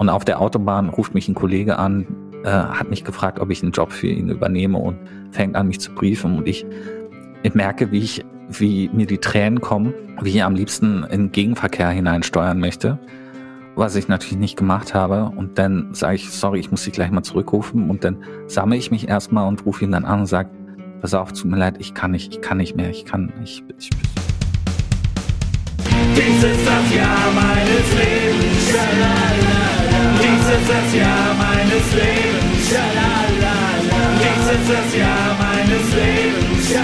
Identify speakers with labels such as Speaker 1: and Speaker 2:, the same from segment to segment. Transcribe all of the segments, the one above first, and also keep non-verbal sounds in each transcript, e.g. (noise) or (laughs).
Speaker 1: Und auf der Autobahn ruft mich ein Kollege an, äh, hat mich gefragt, ob ich einen Job für ihn übernehme und fängt an, mich zu briefen. Und ich, ich merke, wie ich, wie mir die Tränen kommen, wie ich am liebsten in Gegenverkehr hineinsteuern möchte, was ich natürlich nicht gemacht habe. Und dann sage ich, sorry, ich muss dich gleich mal zurückrufen. Und dann sammle ich mich erstmal und rufe ihn dann an und sage, pass auf, tut mir leid, ich kann nicht, ich kann nicht mehr, ich kann, ich, ich
Speaker 2: dies ist das Jahr meines Lebens. Dies ist das Jahr meines Lebens. Dies ist das Jahr meines Lebens.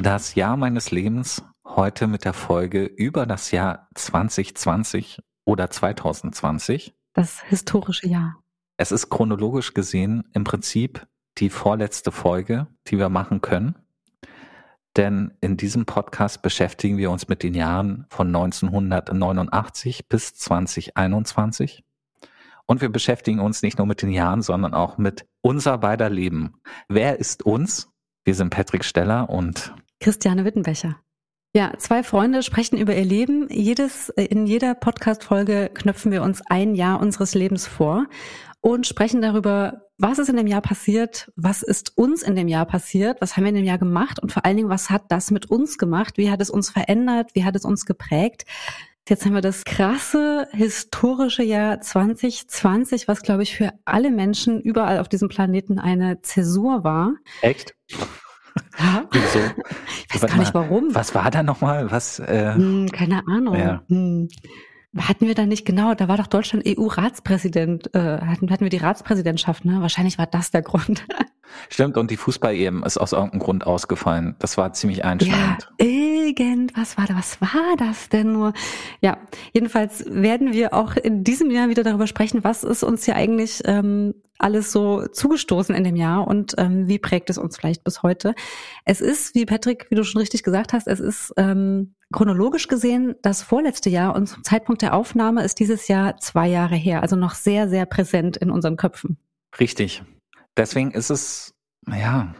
Speaker 1: Das Jahr meines Lebens heute mit der Folge über das Jahr 2020 oder 2020.
Speaker 3: Das historische Jahr.
Speaker 1: Es ist chronologisch gesehen im Prinzip die vorletzte Folge, die wir machen können. Denn in diesem Podcast beschäftigen wir uns mit den Jahren von 1989 bis 2021. Und wir beschäftigen uns nicht nur mit den Jahren, sondern auch mit unser beider Leben. Wer ist uns? Wir sind Patrick Steller und
Speaker 3: Christiane Wittenbecher. Ja, zwei Freunde sprechen über ihr Leben. Jedes, in jeder Podcast-Folge knöpfen wir uns ein Jahr unseres Lebens vor und sprechen darüber, was ist in dem Jahr passiert, was ist uns in dem Jahr passiert, was haben wir in dem Jahr gemacht und vor allen Dingen, was hat das mit uns gemacht, wie hat es uns verändert, wie hat es uns geprägt. Jetzt haben wir das krasse historische Jahr 2020, was, glaube ich, für alle Menschen überall auf diesem Planeten eine Zäsur war.
Speaker 1: Echt?
Speaker 3: Ja. (laughs)
Speaker 1: Wieso?
Speaker 3: Ich weiß gar nicht warum.
Speaker 1: Was war da nochmal? Was? Äh,
Speaker 3: hm, keine Ahnung.
Speaker 1: Ja.
Speaker 3: Hm hatten wir da nicht genau, da war doch Deutschland EU-Ratspräsident, äh, hatten, hatten wir die Ratspräsidentschaft, ne? Wahrscheinlich war das der Grund.
Speaker 1: Stimmt, und die Fußball-EM ist aus irgendeinem Grund ausgefallen. Das war ziemlich einschneidend.
Speaker 3: Ja, irgendwas war da. Was war das denn nur? Ja, jedenfalls werden wir auch in diesem Jahr wieder darüber sprechen, was ist uns hier eigentlich ähm, alles so zugestoßen in dem Jahr und ähm, wie prägt es uns vielleicht bis heute. Es ist, wie Patrick, wie du schon richtig gesagt hast, es ist ähm, chronologisch gesehen das vorletzte Jahr und zum Zeitpunkt der Aufnahme ist dieses Jahr zwei Jahre her, also noch sehr, sehr präsent in unseren Köpfen.
Speaker 1: Richtig. Deswegen ist es, ja,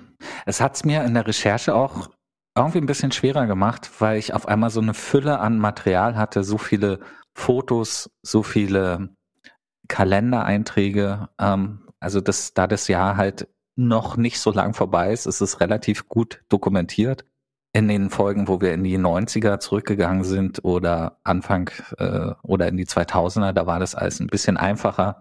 Speaker 1: es hat es mir in der Recherche auch irgendwie ein bisschen schwerer gemacht, weil ich auf einmal so eine Fülle an Material hatte, so viele Fotos, so viele Kalendereinträge. Ähm, also das, da das Jahr halt noch nicht so lang vorbei ist, ist es relativ gut dokumentiert. In den Folgen, wo wir in die 90er zurückgegangen sind oder Anfang äh, oder in die 2000er, da war das alles ein bisschen einfacher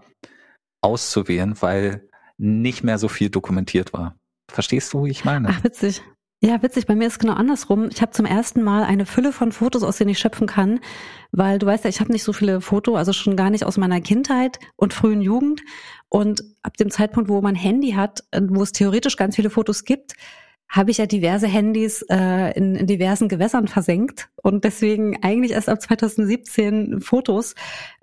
Speaker 1: auszuwählen, weil nicht mehr so viel dokumentiert war. Verstehst du, wie ich meine?
Speaker 3: Ach, witzig. Ja, witzig. Bei mir ist es genau andersrum. Ich habe zum ersten Mal eine Fülle von Fotos, aus denen ich schöpfen kann, weil du weißt ja, ich habe nicht so viele Fotos, also schon gar nicht aus meiner Kindheit und frühen Jugend. Und ab dem Zeitpunkt, wo man Handy hat, äh, wo es theoretisch ganz viele Fotos gibt, habe ich ja diverse Handys äh, in, in diversen Gewässern versenkt und deswegen eigentlich erst ab 2017 Fotos.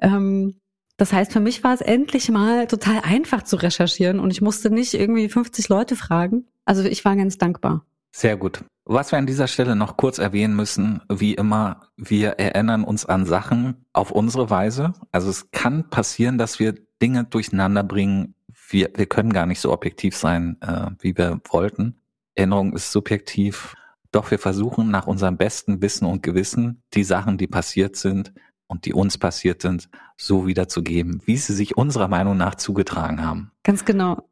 Speaker 3: Ähm, das heißt, für mich war es endlich mal total einfach zu recherchieren und ich musste nicht irgendwie 50 Leute fragen. Also ich war ganz dankbar.
Speaker 1: Sehr gut. Was wir an dieser Stelle noch kurz erwähnen müssen, wie immer, wir erinnern uns an Sachen auf unsere Weise. Also es kann passieren, dass wir Dinge durcheinander bringen. Wir, wir können gar nicht so objektiv sein, äh, wie wir wollten. Erinnerung ist subjektiv. Doch wir versuchen nach unserem besten Wissen und Gewissen die Sachen, die passiert sind, und die uns passiert sind, so wiederzugeben, wie sie sich unserer Meinung nach zugetragen haben.
Speaker 3: Ganz genau.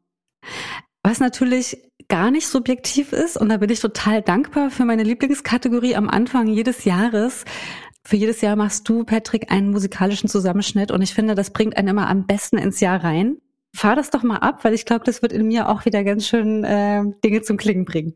Speaker 3: Was natürlich gar nicht subjektiv ist, und da bin ich total dankbar für meine Lieblingskategorie am Anfang jedes Jahres. Für jedes Jahr machst du, Patrick, einen musikalischen Zusammenschnitt und ich finde, das bringt einen immer am besten ins Jahr rein. Fahr das doch mal ab, weil ich glaube, das wird in mir auch wieder ganz schön äh, Dinge zum Klingen bringen.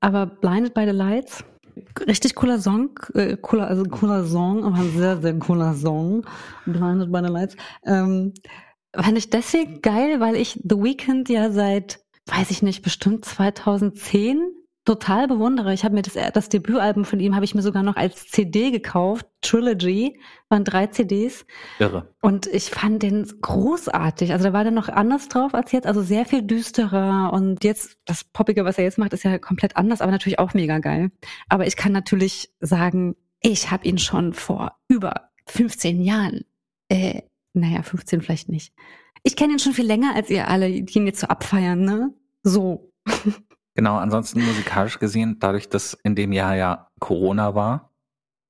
Speaker 3: Aber Blinded by the Lights, richtig cooler Song, äh, cooler, also cooler Song, aber ein sehr, sehr cooler Song. Blinded by the Lights. Ähm, fand ich deswegen geil, weil ich The Weeknd ja seit, weiß ich nicht, bestimmt 2010 total bewundere. Ich habe mir das, das Debütalbum von ihm habe ich mir sogar noch als CD gekauft. Trilogy waren drei CDs.
Speaker 1: Irre.
Speaker 3: Und ich fand den großartig. Also da war der noch anders drauf als jetzt, also sehr viel düsterer. Und jetzt das Poppige, was er jetzt macht, ist ja komplett anders, aber natürlich auch mega geil. Aber ich kann natürlich sagen, ich habe ihn schon vor über 15 Jahren, äh, naja, 15 vielleicht nicht. Ich kenne ihn schon viel länger als ihr alle, die ihn jetzt so abfeiern, ne? So. (laughs)
Speaker 1: Genau, ansonsten musikalisch gesehen, dadurch, dass in dem Jahr ja Corona war,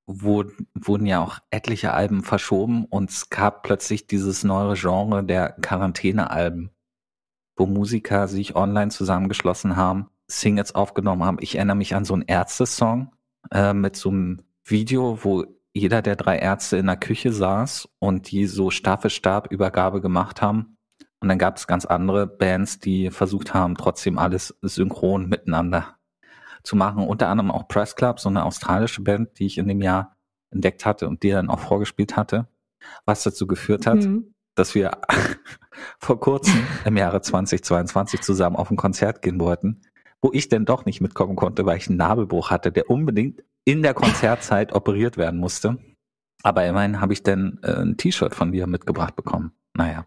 Speaker 1: wurden, wurden ja auch etliche Alben verschoben und es gab plötzlich dieses neue Genre der Quarantäne-Alben, wo Musiker sich online zusammengeschlossen haben, Singles aufgenommen haben. Ich erinnere mich an so einen Ärzte-Song äh, mit so einem Video, wo jeder der drei Ärzte in der Küche saß und die so Stab für Stab Übergabe gemacht haben und dann gab es ganz andere Bands, die versucht haben, trotzdem alles synchron miteinander zu machen. Unter anderem auch Press Club, so eine australische Band, die ich in dem Jahr entdeckt hatte und die dann auch vorgespielt hatte, was dazu geführt hat, mhm. dass wir (laughs) vor kurzem im Jahre 2022 zusammen auf ein Konzert gehen wollten, wo ich denn doch nicht mitkommen konnte, weil ich einen Nabelbruch hatte, der unbedingt in der Konzertzeit operiert werden musste. Aber immerhin habe ich dann äh, ein T-Shirt von dir mitgebracht bekommen. Naja.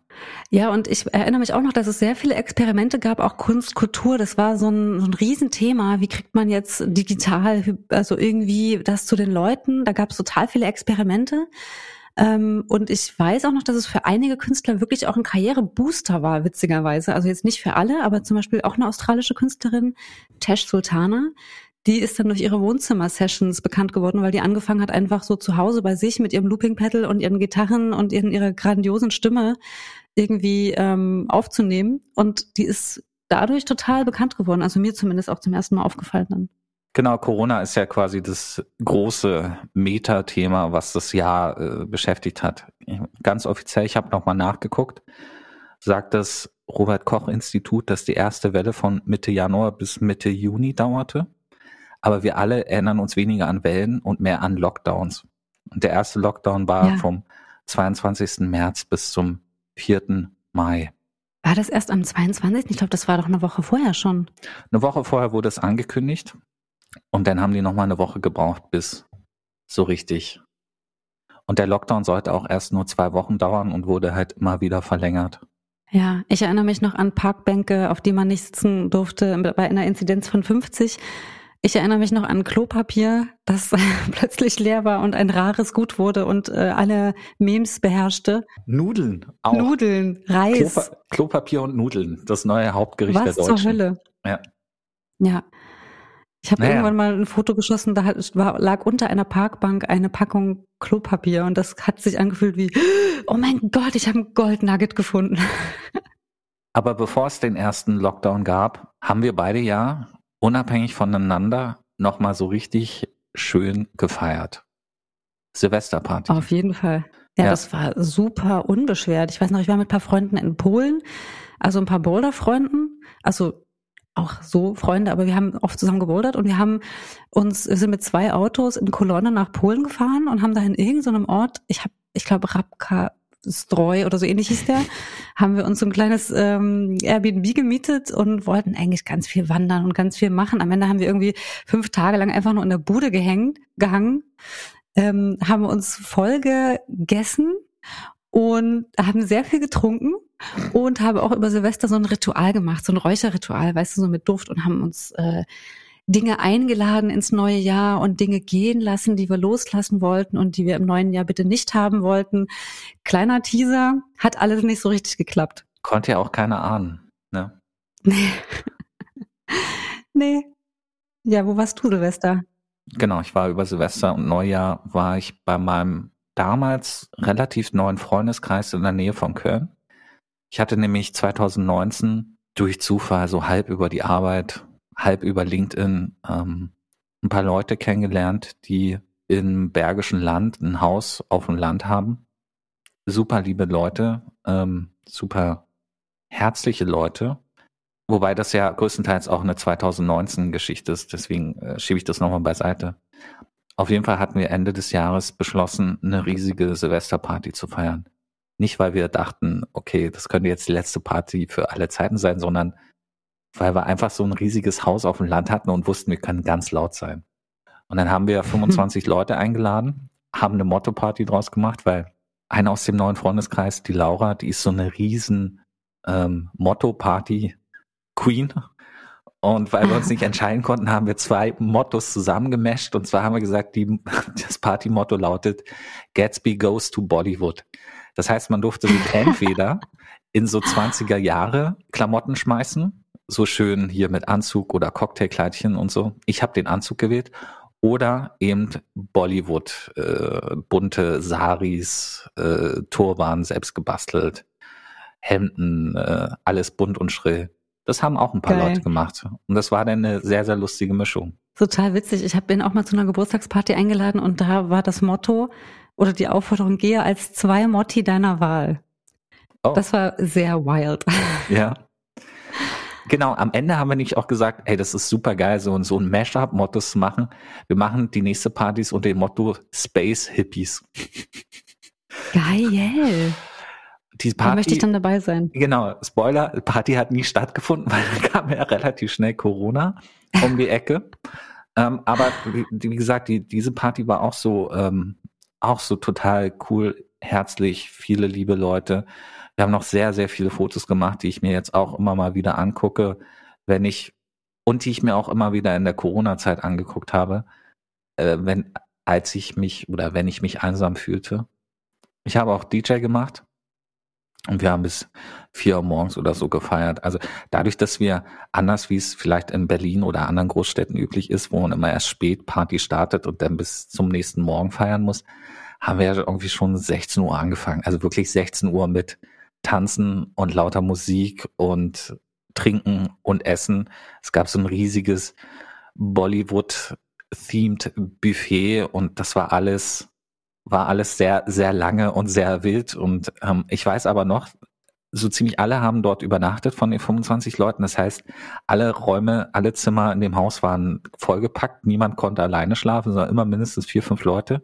Speaker 3: Ja, und ich erinnere mich auch noch, dass es sehr viele Experimente gab, auch Kunst, Kultur. Das war so ein, so ein Riesenthema. Wie kriegt man jetzt digital, also irgendwie das zu den Leuten? Da gab es total viele Experimente. Ähm, und ich weiß auch noch, dass es für einige Künstler wirklich auch ein Karrierebooster war, witzigerweise. Also jetzt nicht für alle, aber zum Beispiel auch eine australische Künstlerin, Tesh Sultana, die ist dann durch ihre Wohnzimmer-Sessions bekannt geworden, weil die angefangen hat, einfach so zu Hause bei sich mit ihrem Looping-Pedal und ihren Gitarren und ihren, ihrer grandiosen Stimme irgendwie ähm, aufzunehmen. Und die ist dadurch total bekannt geworden. Also mir zumindest auch zum ersten Mal aufgefallen dann.
Speaker 1: Genau, Corona ist ja quasi das große Meta-Thema, was das Jahr äh, beschäftigt hat. Ganz offiziell, ich habe nochmal nachgeguckt, sagt das Robert Koch Institut, dass die erste Welle von Mitte Januar bis Mitte Juni dauerte aber wir alle erinnern uns weniger an Wellen und mehr an Lockdowns. Und der erste Lockdown war ja. vom 22. März bis zum 4. Mai.
Speaker 3: War das erst am 22.? Ich glaube, das war doch eine Woche vorher schon.
Speaker 1: Eine Woche vorher wurde es angekündigt und dann haben die nochmal eine Woche gebraucht, bis so richtig. Und der Lockdown sollte auch erst nur zwei Wochen dauern und wurde halt immer wieder verlängert.
Speaker 3: Ja, ich erinnere mich noch an Parkbänke, auf die man nicht sitzen durfte bei einer Inzidenz von 50. Ich erinnere mich noch an Klopapier, das (laughs) plötzlich leer war und ein rares Gut wurde und äh, alle Memes beherrschte.
Speaker 1: Nudeln
Speaker 3: auch. Nudeln, Reis.
Speaker 1: Klopa Klopapier und Nudeln, das neue Hauptgericht
Speaker 3: Was
Speaker 1: der Deutschen.
Speaker 3: zur Hölle?
Speaker 1: Ja.
Speaker 3: Ja. Ich habe naja. irgendwann mal ein Foto geschossen, da war, lag unter einer Parkbank eine Packung Klopapier und das hat sich angefühlt wie, (gasps) oh mein Gott, ich habe ein Goldnugget gefunden. (laughs)
Speaker 1: Aber bevor es den ersten Lockdown gab, haben wir beide ja unabhängig voneinander nochmal so richtig schön gefeiert. Silvesterparty.
Speaker 3: Auf jeden Fall. Ja, ja, das war super unbeschwert. Ich weiß noch, ich war mit ein paar Freunden in Polen, also ein paar Boulder-Freunden, also auch so Freunde, aber wir haben oft zusammen gebouldert und wir haben uns, wir sind mit zwei Autos in Kolonne nach Polen gefahren und haben da in irgendeinem Ort, ich habe, ich glaube, Rabka Streu oder so ähnlich hieß der, (laughs) haben wir uns so ein kleines ähm, Airbnb gemietet und wollten eigentlich ganz viel wandern und ganz viel machen. Am Ende haben wir irgendwie fünf Tage lang einfach nur in der Bude gehängt, gehangen, ähm, haben uns voll gegessen und haben sehr viel getrunken und haben auch über Silvester so ein Ritual gemacht, so ein Räucherritual, weißt du, so mit Duft und haben uns äh, Dinge eingeladen ins neue Jahr und Dinge gehen lassen, die wir loslassen wollten und die wir im neuen Jahr bitte nicht haben wollten. Kleiner Teaser, hat alles nicht so richtig geklappt.
Speaker 1: Konnte ja auch keiner ahnen, ne?
Speaker 3: Nee. (laughs) nee. Ja, wo warst du, Silvester?
Speaker 1: Genau, ich war über Silvester und Neujahr war ich bei meinem damals relativ neuen Freundeskreis in der Nähe von Köln. Ich hatte nämlich 2019 durch Zufall so halb über die Arbeit halb über LinkedIn ähm, ein paar Leute kennengelernt, die im Bergischen Land ein Haus auf dem Land haben. Super liebe Leute, ähm, super herzliche Leute. Wobei das ja größtenteils auch eine 2019-Geschichte ist, deswegen äh, schiebe ich das nochmal beiseite. Auf jeden Fall hatten wir Ende des Jahres beschlossen, eine riesige Silvesterparty zu feiern. Nicht, weil wir dachten, okay, das könnte jetzt die letzte Party für alle Zeiten sein, sondern weil wir einfach so ein riesiges Haus auf dem Land hatten und wussten, wir können ganz laut sein. Und dann haben wir (laughs) 25 Leute eingeladen, haben eine Motto-Party draus gemacht, weil eine aus dem neuen Freundeskreis, die Laura, die ist so eine riesen ähm, Motto-Party-Queen. Und weil wir uns nicht (laughs) entscheiden konnten, haben wir zwei Mottos zusammengemischt. Und zwar haben wir gesagt, die, (laughs) das Party-Motto lautet Gatsby goes to Bollywood. Das heißt, man durfte sich entweder in so 20er Jahre Klamotten schmeißen, so schön hier mit Anzug oder Cocktailkleidchen und so. Ich habe den Anzug gewählt oder eben Bollywood, äh, bunte Saris, äh, Turban selbst gebastelt, Hemden, äh, alles bunt und schrill. Das haben auch ein paar Geil. Leute gemacht. Und das war dann eine sehr, sehr lustige Mischung.
Speaker 3: Total witzig. Ich bin auch mal zu einer Geburtstagsparty eingeladen und da war das Motto oder die Aufforderung, gehe als zwei Motti deiner Wahl. Oh. Das war sehr wild.
Speaker 1: Ja. Genau, am Ende haben wir nicht auch gesagt, hey, das ist super geil, so, so ein Mashup-Mottos zu machen. Wir machen die nächste Partys unter dem Motto Space Hippies.
Speaker 3: Geil.
Speaker 1: Die Party, da
Speaker 3: möchte ich dann dabei sein.
Speaker 1: Genau, Spoiler, Party hat nie stattgefunden, (laughs) weil da kam ja relativ schnell Corona um die Ecke. (laughs) ähm, aber wie, wie, gesagt, die, diese Party war auch so, ähm, auch so total cool, herzlich, viele liebe Leute. Wir haben noch sehr, sehr viele Fotos gemacht, die ich mir jetzt auch immer mal wieder angucke, wenn ich und die ich mir auch immer wieder in der Corona-Zeit angeguckt habe, äh, wenn als ich mich oder wenn ich mich einsam fühlte. Ich habe auch DJ gemacht und wir haben bis vier Uhr morgens oder so gefeiert. Also dadurch, dass wir anders wie es vielleicht in Berlin oder anderen Großstädten üblich ist, wo man immer erst spät Party startet und dann bis zum nächsten Morgen feiern muss, haben wir ja irgendwie schon 16 Uhr angefangen. Also wirklich 16 Uhr mit Tanzen und lauter Musik und Trinken und Essen. Es gab so ein riesiges Bollywood-themed Buffet und das war alles, war alles sehr, sehr lange und sehr wild. Und ähm, ich weiß aber noch, so ziemlich alle haben dort übernachtet von den 25 Leuten. Das heißt, alle Räume, alle Zimmer in dem Haus waren vollgepackt. Niemand konnte alleine schlafen, sondern immer mindestens vier, fünf Leute.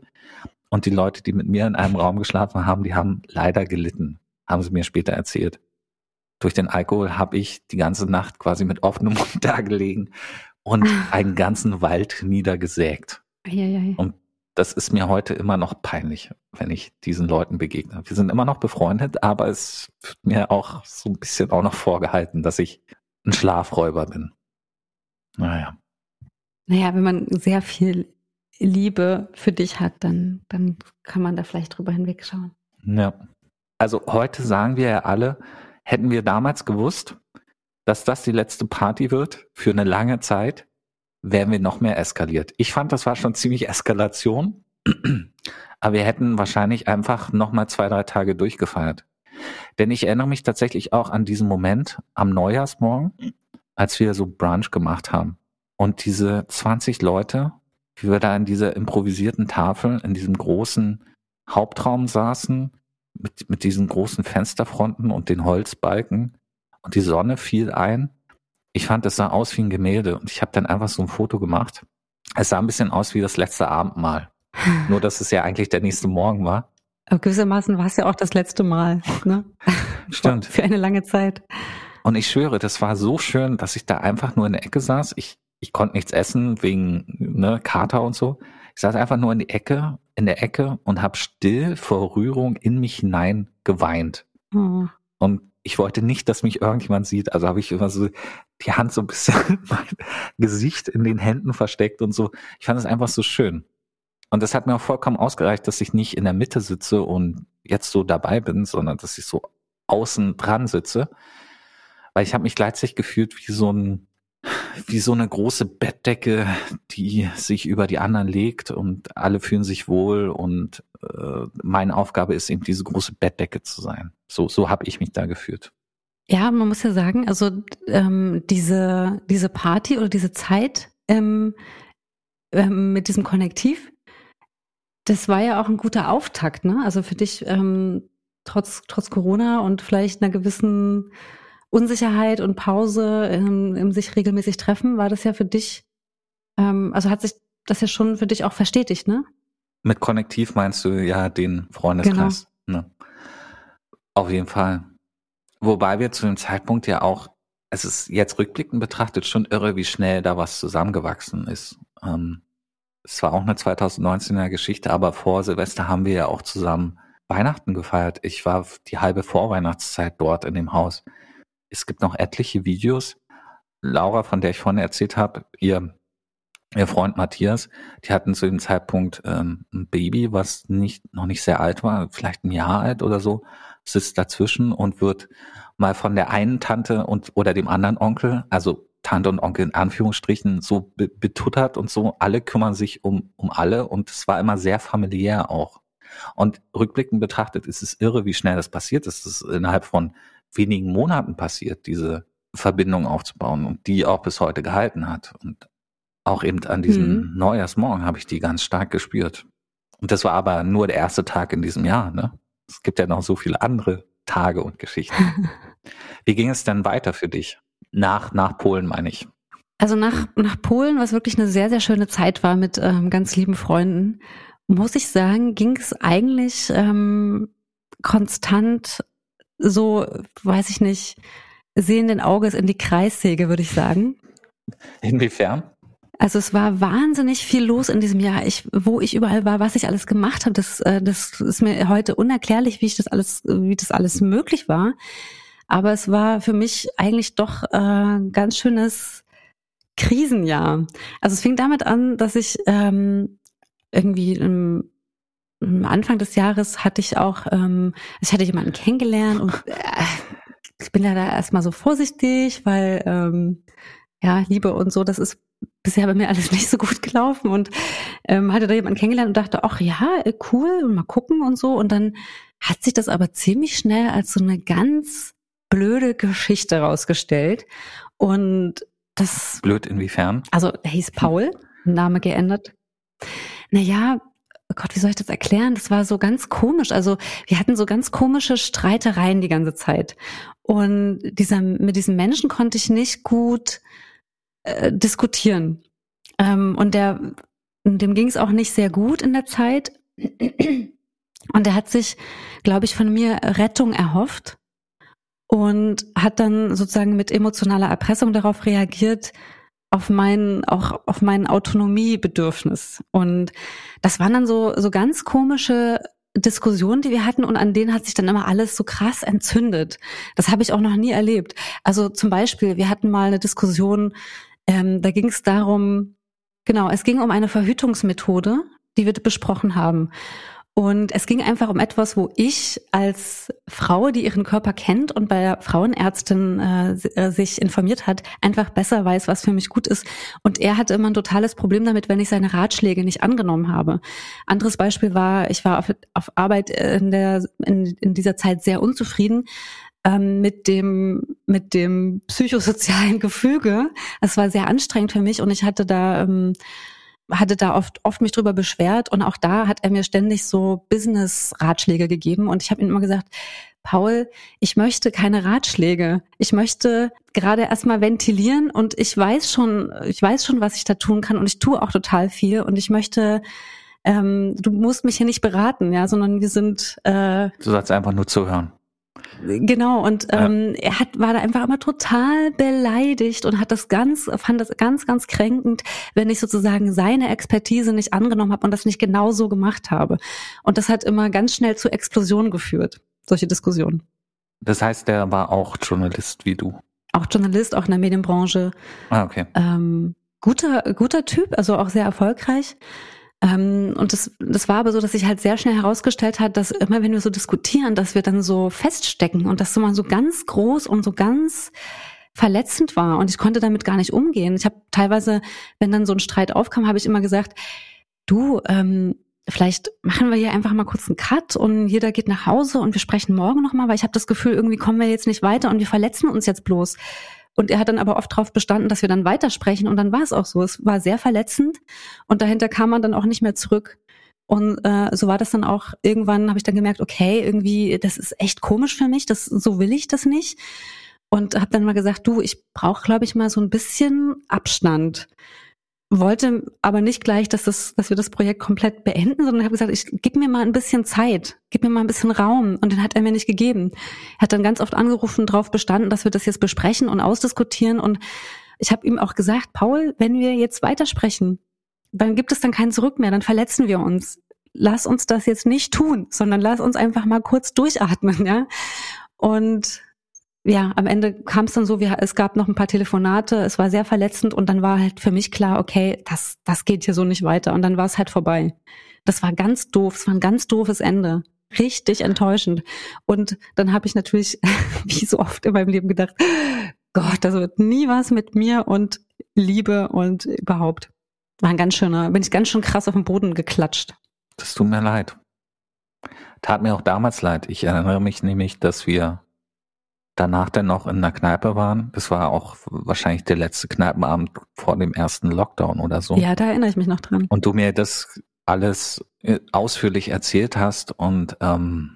Speaker 1: Und die Leute, die mit mir in einem Raum geschlafen haben, die haben leider gelitten haben sie mir später erzählt. Durch den Alkohol habe ich die ganze Nacht quasi mit offenem (laughs) Mund da gelegen und einen ganzen Wald niedergesägt.
Speaker 3: Eieiei.
Speaker 1: Und das ist mir heute immer noch peinlich, wenn ich diesen Leuten begegne. Wir sind immer noch befreundet, aber es wird mir auch so ein bisschen auch noch vorgehalten, dass ich ein Schlafräuber bin. Naja.
Speaker 3: Naja, wenn man sehr viel Liebe für dich hat, dann, dann kann man da vielleicht drüber hinwegschauen.
Speaker 1: Ja. Also heute sagen wir ja alle, hätten wir damals gewusst, dass das die letzte Party wird für eine lange Zeit, wären wir noch mehr eskaliert. Ich fand, das war schon ziemlich Eskalation, aber wir hätten wahrscheinlich einfach noch mal zwei, drei Tage durchgefeiert. Denn ich erinnere mich tatsächlich auch an diesen Moment am Neujahrsmorgen, als wir so Brunch gemacht haben. Und diese 20 Leute, wie wir da in dieser improvisierten Tafel, in diesem großen Hauptraum saßen, mit, mit diesen großen Fensterfronten und den Holzbalken und die Sonne fiel ein. Ich fand, es sah aus wie ein Gemälde und ich habe dann einfach so ein Foto gemacht. Es sah ein bisschen aus wie das letzte Abendmahl. Nur, dass es ja eigentlich der nächste Morgen war.
Speaker 3: Aber gewissermaßen war es ja auch das letzte Mal. Ne? (laughs)
Speaker 1: Stimmt.
Speaker 3: Für eine lange Zeit.
Speaker 1: Und ich schwöre, das war so schön, dass ich da einfach nur in der Ecke saß. Ich, ich konnte nichts essen wegen ne, Kater und so. Ich saß einfach nur in die Ecke, in der Ecke und habe still vor Rührung in mich hinein geweint. Mhm. Und ich wollte nicht, dass mich irgendjemand sieht. Also habe ich immer so die Hand so ein bisschen (laughs) mein Gesicht in den Händen versteckt und so. Ich fand es einfach so schön. Und das hat mir auch vollkommen ausgereicht, dass ich nicht in der Mitte sitze und jetzt so dabei bin, sondern dass ich so außen dran sitze. Weil ich habe mich gleichzeitig gefühlt wie so ein wie so eine große Bettdecke, die sich über die anderen legt und alle fühlen sich wohl und äh, meine Aufgabe ist eben diese große Bettdecke zu sein. So, so habe ich mich da gefühlt.
Speaker 3: Ja, man muss ja sagen, also ähm, diese, diese Party oder diese Zeit ähm, ähm, mit diesem Konnektiv, das war ja auch ein guter Auftakt, ne? Also für dich ähm, trotz, trotz Corona und vielleicht einer gewissen Unsicherheit und Pause ähm, im sich regelmäßig treffen, war das ja für dich, ähm, also hat sich das ja schon für dich auch verstetigt, ne?
Speaker 1: Mit Konnektiv meinst du ja den Freundeskreis. Genau. Ne? Auf jeden Fall. Wobei wir zu dem Zeitpunkt ja auch es ist jetzt rückblickend betrachtet schon irre, wie schnell da was zusammengewachsen ist. Ähm, es war auch eine 2019er Geschichte, aber vor Silvester haben wir ja auch zusammen Weihnachten gefeiert. Ich war die halbe Vorweihnachtszeit dort in dem Haus. Es gibt noch etliche Videos. Laura, von der ich vorhin erzählt habe, ihr, ihr Freund Matthias, die hatten zu dem Zeitpunkt ähm, ein Baby, was nicht noch nicht sehr alt war, vielleicht ein Jahr alt oder so, sitzt dazwischen und wird mal von der einen Tante und oder dem anderen Onkel, also Tante und Onkel in Anführungsstrichen, so be betuttert und so. Alle kümmern sich um, um alle und es war immer sehr familiär auch. Und rückblickend betrachtet ist es irre, wie schnell das passiert ist. Es ist innerhalb von wenigen Monaten passiert, diese Verbindung aufzubauen und die auch bis heute gehalten hat. Und auch eben an diesem mhm. Neujahrsmorgen habe ich die ganz stark gespürt. Und das war aber nur der erste Tag in diesem Jahr. Ne? Es gibt ja noch so viele andere Tage und Geschichten. (laughs) Wie ging es denn weiter für dich? Nach, nach Polen, meine ich.
Speaker 3: Also nach, nach Polen, was wirklich eine sehr, sehr schöne Zeit war mit ähm, ganz lieben Freunden, muss ich sagen, ging es eigentlich ähm, konstant so, weiß ich nicht, sehenden Auges in die Kreissäge, würde ich sagen.
Speaker 1: Inwiefern?
Speaker 3: Also es war wahnsinnig viel los in diesem Jahr. Ich, wo ich überall war, was ich alles gemacht habe, das, äh, das ist mir heute unerklärlich, wie ich das alles, wie das alles möglich war. Aber es war für mich eigentlich doch äh, ganz schönes Krisenjahr. Also es fing damit an, dass ich ähm, irgendwie im, im Anfang des Jahres hatte ich auch, ähm, ich hatte jemanden kennengelernt und äh, ich bin ja da erstmal so vorsichtig, weil ähm, ja, Liebe und so, das ist bisher bei mir alles (laughs) nicht so gut gelaufen und ähm, hatte da jemanden kennengelernt und dachte, ach ja, äh, cool, mal gucken und so. Und dann hat sich das aber ziemlich schnell als so eine ganz blöde Geschichte rausgestellt. Und das.
Speaker 1: Blöd inwiefern?
Speaker 3: Also er hieß Paul, Name geändert. Naja, oh Gott, wie soll ich das erklären? Das war so ganz komisch. Also wir hatten so ganz komische Streitereien die ganze Zeit. Und dieser, mit diesem Menschen konnte ich nicht gut äh, diskutieren. Ähm, und der, dem ging es auch nicht sehr gut in der Zeit. Und er hat sich, glaube ich, von mir Rettung erhofft und hat dann sozusagen mit emotionaler Erpressung darauf reagiert, auf mein, auch auf mein Autonomiebedürfnis. Und das waren dann so, so ganz komische Diskussionen, die wir hatten und an denen hat sich dann immer alles so krass entzündet. Das habe ich auch noch nie erlebt. Also zum Beispiel, wir hatten mal eine Diskussion, ähm, da ging es darum, genau, es ging um eine Verhütungsmethode, die wir besprochen haben. Und es ging einfach um etwas, wo ich als Frau, die ihren Körper kennt und bei der Frauenärztin äh, sich informiert hat, einfach besser weiß, was für mich gut ist. Und er hatte immer ein totales Problem damit, wenn ich seine Ratschläge nicht angenommen habe. Anderes Beispiel war, ich war auf, auf Arbeit in, der, in, in dieser Zeit sehr unzufrieden ähm, mit dem mit dem psychosozialen Gefüge. Es war sehr anstrengend für mich und ich hatte da ähm, hatte da oft oft mich drüber beschwert und auch da hat er mir ständig so Business Ratschläge gegeben und ich habe ihm immer gesagt, Paul, ich möchte keine Ratschläge. Ich möchte gerade erstmal ventilieren und ich weiß schon, ich weiß schon, was ich da tun kann und ich tue auch total viel und ich möchte ähm, du musst mich hier nicht beraten, ja, sondern wir sind. Äh,
Speaker 1: du sollst einfach nur zuhören.
Speaker 3: Genau, und ähm, ja. er hat, war da einfach immer total beleidigt und hat das ganz, fand das ganz, ganz kränkend, wenn ich sozusagen seine Expertise nicht angenommen habe und das nicht genau so gemacht habe. Und das hat immer ganz schnell zu Explosionen geführt, solche Diskussionen.
Speaker 1: Das heißt, der war auch Journalist wie du.
Speaker 3: Auch Journalist, auch in der Medienbranche.
Speaker 1: Ah, okay.
Speaker 3: Ähm, guter, guter Typ, also auch sehr erfolgreich. Ähm, und das, das war aber so, dass sich halt sehr schnell herausgestellt hat, dass immer wenn wir so diskutieren, dass wir dann so feststecken und das immer so ganz groß und so ganz verletzend war und ich konnte damit gar nicht umgehen. Ich habe teilweise, wenn dann so ein Streit aufkam, habe ich immer gesagt, du, ähm, vielleicht machen wir hier einfach mal kurz einen Cut und jeder geht nach Hause und wir sprechen morgen nochmal, weil ich habe das Gefühl, irgendwie kommen wir jetzt nicht weiter und wir verletzen uns jetzt bloß. Und er hat dann aber oft darauf bestanden, dass wir dann weitersprechen. Und dann war es auch so. Es war sehr verletzend und dahinter kam man dann auch nicht mehr zurück. Und äh, so war das dann auch. Irgendwann habe ich dann gemerkt, okay, irgendwie, das ist echt komisch für mich. Das, so will ich das nicht. Und habe dann mal gesagt, du, ich brauche, glaube ich, mal so ein bisschen Abstand. Wollte aber nicht gleich, dass, das, dass wir das Projekt komplett beenden, sondern habe gesagt, ich gib mir mal ein bisschen Zeit, gib mir mal ein bisschen Raum. Und den hat er mir nicht gegeben. Er hat dann ganz oft angerufen, darauf bestanden, dass wir das jetzt besprechen und ausdiskutieren. Und ich habe ihm auch gesagt, Paul, wenn wir jetzt weitersprechen, dann gibt es dann kein Zurück mehr, dann verletzen wir uns. Lass uns das jetzt nicht tun, sondern lass uns einfach mal kurz durchatmen, ja. Und ja, am Ende kam es dann so, wir, es gab noch ein paar Telefonate, es war sehr verletzend und dann war halt für mich klar, okay, das, das geht hier so nicht weiter und dann war es halt vorbei. Das war ganz doof, es war ein ganz doofes Ende. Richtig enttäuschend. Und dann habe ich natürlich, (laughs) wie so oft in meinem Leben gedacht, Gott, das wird nie was mit mir und Liebe und überhaupt. War ein ganz schöner, bin ich ganz schön krass auf den Boden geklatscht.
Speaker 1: Das tut mir leid. Tat mir auch damals leid. Ich erinnere mich nämlich, dass wir danach dann noch in einer Kneipe waren. Das war auch wahrscheinlich der letzte Kneipenabend vor dem ersten Lockdown oder so.
Speaker 3: Ja, da erinnere ich mich noch dran.
Speaker 1: Und du mir das alles äh, ausführlich erzählt hast und ähm,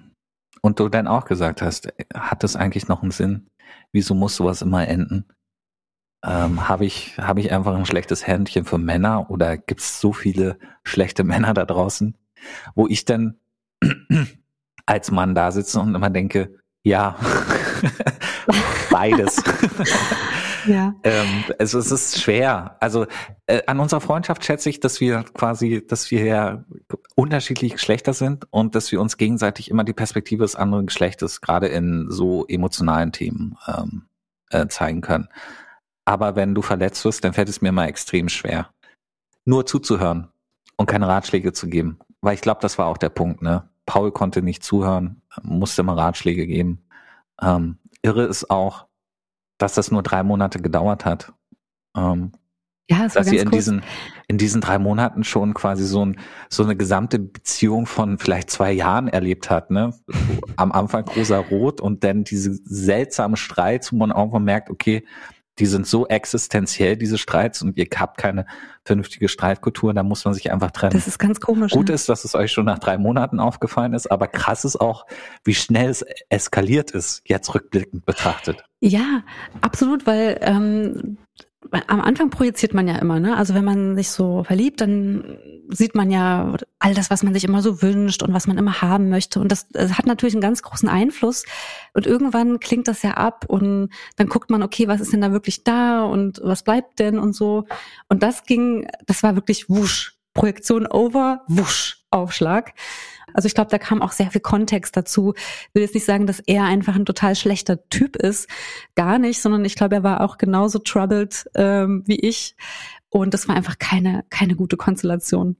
Speaker 1: und du dann auch gesagt hast, hat das eigentlich noch einen Sinn? Wieso muss sowas immer enden? Ähm, habe ich habe ich einfach ein schlechtes Händchen für Männer oder gibt es so viele schlechte (laughs) Männer da draußen, wo ich dann (clears throat) als Mann da sitze und immer denke, ja, (laughs) (laughs) beides. (laughs) ja. ähm, also es ist schwer. Also äh, an unserer Freundschaft schätze ich, dass wir quasi, dass wir ja unterschiedliche Geschlechter sind und dass wir uns gegenseitig immer die Perspektive des anderen Geschlechtes gerade in so emotionalen Themen ähm, äh, zeigen können. Aber wenn du verletzt wirst, dann fällt es mir immer extrem schwer, nur zuzuhören und keine Ratschläge zu geben. Weil ich glaube, das war auch der Punkt, ne? Paul konnte nicht zuhören, musste immer Ratschläge geben. Ähm, irre ist auch, dass das nur drei Monate gedauert hat. Ähm, ja, das dass sie in kurz. diesen in diesen drei Monaten schon quasi so, ein, so eine gesamte Beziehung von vielleicht zwei Jahren erlebt hat. Ne? Am Anfang rosa rot und dann diese seltsamen Streits, wo man irgendwann merkt, okay, die sind so existenziell, diese Streits, und ihr habt keine vernünftige Streitkultur, da muss man sich einfach trennen.
Speaker 3: Das ist ganz komisch.
Speaker 1: Gut ne? ist, dass es euch schon nach drei Monaten aufgefallen ist, aber krass ist auch, wie schnell es eskaliert ist, jetzt rückblickend betrachtet.
Speaker 3: Ja, absolut, weil ähm, am Anfang projiziert man ja immer, ne? Also wenn man sich so verliebt, dann sieht man ja all das, was man sich immer so wünscht und was man immer haben möchte. Und das, das, hat natürlich einen ganz großen Einfluss. Und irgendwann klingt das ja ab und dann guckt man, okay, was ist denn da wirklich da und was bleibt denn und so. Und das ging, das war wirklich wusch. Projektion over, wusch, Aufschlag. Also ich glaube, da kam auch sehr viel Kontext dazu. Ich will jetzt nicht sagen, dass er einfach ein total schlechter Typ ist. Gar nicht, sondern ich glaube, er war auch genauso troubled ähm, wie ich. Und das war einfach keine, keine gute Konstellation.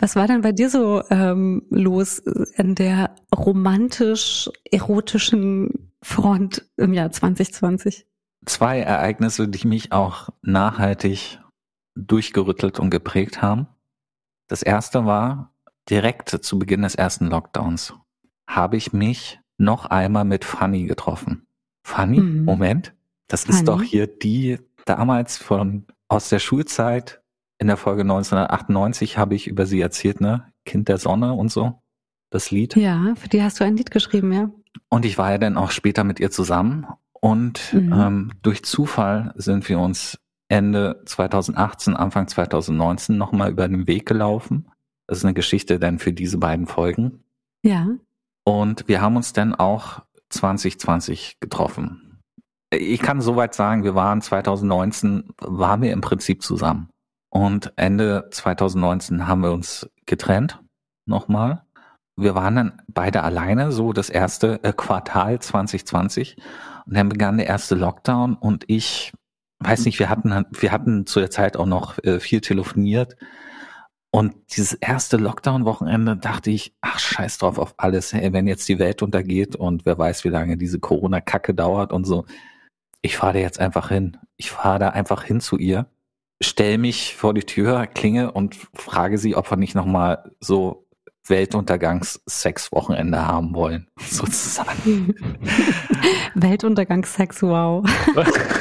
Speaker 3: Was war denn bei dir so ähm, los in der romantisch-erotischen Front im Jahr 2020?
Speaker 1: Zwei Ereignisse, die mich auch nachhaltig durchgerüttelt und geprägt haben. Das erste war, direkt zu Beginn des ersten Lockdowns habe ich mich noch einmal mit Fanny getroffen. Fanny, mhm. Moment, das Fanny? ist doch hier die damals von aus der Schulzeit in der Folge 1998 habe ich über sie erzählt, ne? Kind der Sonne und so. Das Lied.
Speaker 3: Ja, für die hast du ein Lied geschrieben, ja.
Speaker 1: Und ich war ja dann auch später mit ihr zusammen. Und mhm. ähm, durch Zufall sind wir uns Ende 2018, Anfang 2019 nochmal über den Weg gelaufen. Das ist eine Geschichte dann für diese beiden Folgen.
Speaker 3: Ja.
Speaker 1: Und wir haben uns dann auch 2020 getroffen. Ich kann soweit sagen, wir waren 2019, waren wir im Prinzip zusammen. Und Ende 2019 haben wir uns getrennt. Nochmal. Wir waren dann beide alleine, so das erste äh, Quartal 2020. Und dann begann der erste Lockdown und ich weiß nicht, wir hatten, wir hatten zu der Zeit auch noch äh, viel telefoniert und dieses erste Lockdown-Wochenende dachte ich, ach scheiß drauf auf alles, hey, wenn jetzt die Welt untergeht und wer weiß, wie lange diese Corona-Kacke dauert und so. Ich fahre da jetzt einfach hin. Ich fahre da einfach hin zu ihr, stell mich vor die Tür, klinge und frage sie, ob wir nicht nochmal so Weltuntergangs-Sex-Wochenende haben wollen, (laughs) sozusagen. (laughs)
Speaker 3: Weltuntergangs-Sex, wow.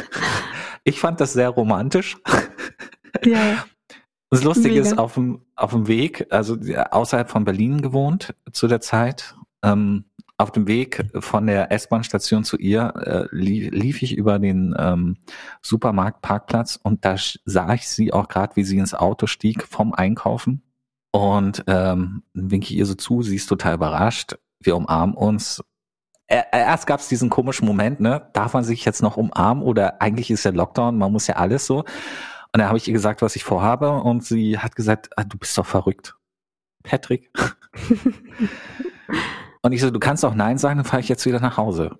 Speaker 3: (laughs)
Speaker 1: ich fand das sehr romantisch. Ja. Das Lustige Mega. ist, auf dem, auf dem Weg, also außerhalb von Berlin gewohnt zu der Zeit, ähm, auf dem Weg von der S-Bahn-Station zu ihr äh, lief, lief ich über den ähm, Supermarktparkplatz und da sah ich sie auch gerade, wie sie ins Auto stieg vom Einkaufen und ähm, winke ich ihr so zu, sie ist total überrascht, wir umarmen uns. Erst gab es diesen komischen Moment, ne? Darf man sich jetzt noch umarmen oder eigentlich ist ja Lockdown, man muss ja alles so. Und da habe ich ihr gesagt, was ich vorhabe und sie hat gesagt, ah, du bist doch verrückt. Patrick. (laughs) Und ich so, du kannst auch Nein sagen, dann fahre ich jetzt wieder nach Hause.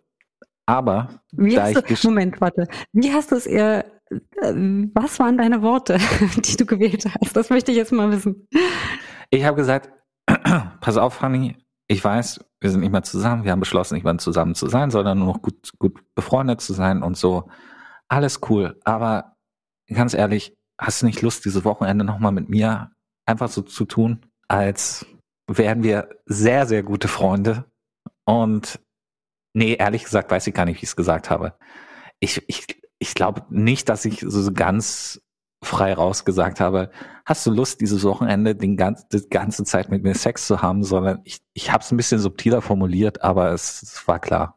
Speaker 1: Aber
Speaker 3: Wie
Speaker 1: da ich
Speaker 3: du, Moment, warte. Wie hast du es ihr, äh, was waren deine Worte, (laughs) die du gewählt hast? Das möchte ich jetzt mal wissen.
Speaker 1: ich habe gesagt, (clears throat) pass auf, Fanny, ich weiß, wir sind nicht mehr zusammen, wir haben beschlossen, nicht mehr zusammen zu sein, sondern nur noch gut, gut befreundet zu sein und so. Alles cool, aber ganz ehrlich, hast du nicht Lust, dieses Wochenende nochmal mit mir einfach so zu tun, als wären wir sehr, sehr gute Freunde. Und nee, ehrlich gesagt weiß ich gar nicht, wie ich es gesagt habe. Ich, ich, ich glaube nicht, dass ich so ganz frei rausgesagt habe, hast du Lust, dieses Wochenende den ganz, die ganze Zeit mit mir Sex zu haben, sondern ich, ich habe es ein bisschen subtiler formuliert, aber es, es war klar.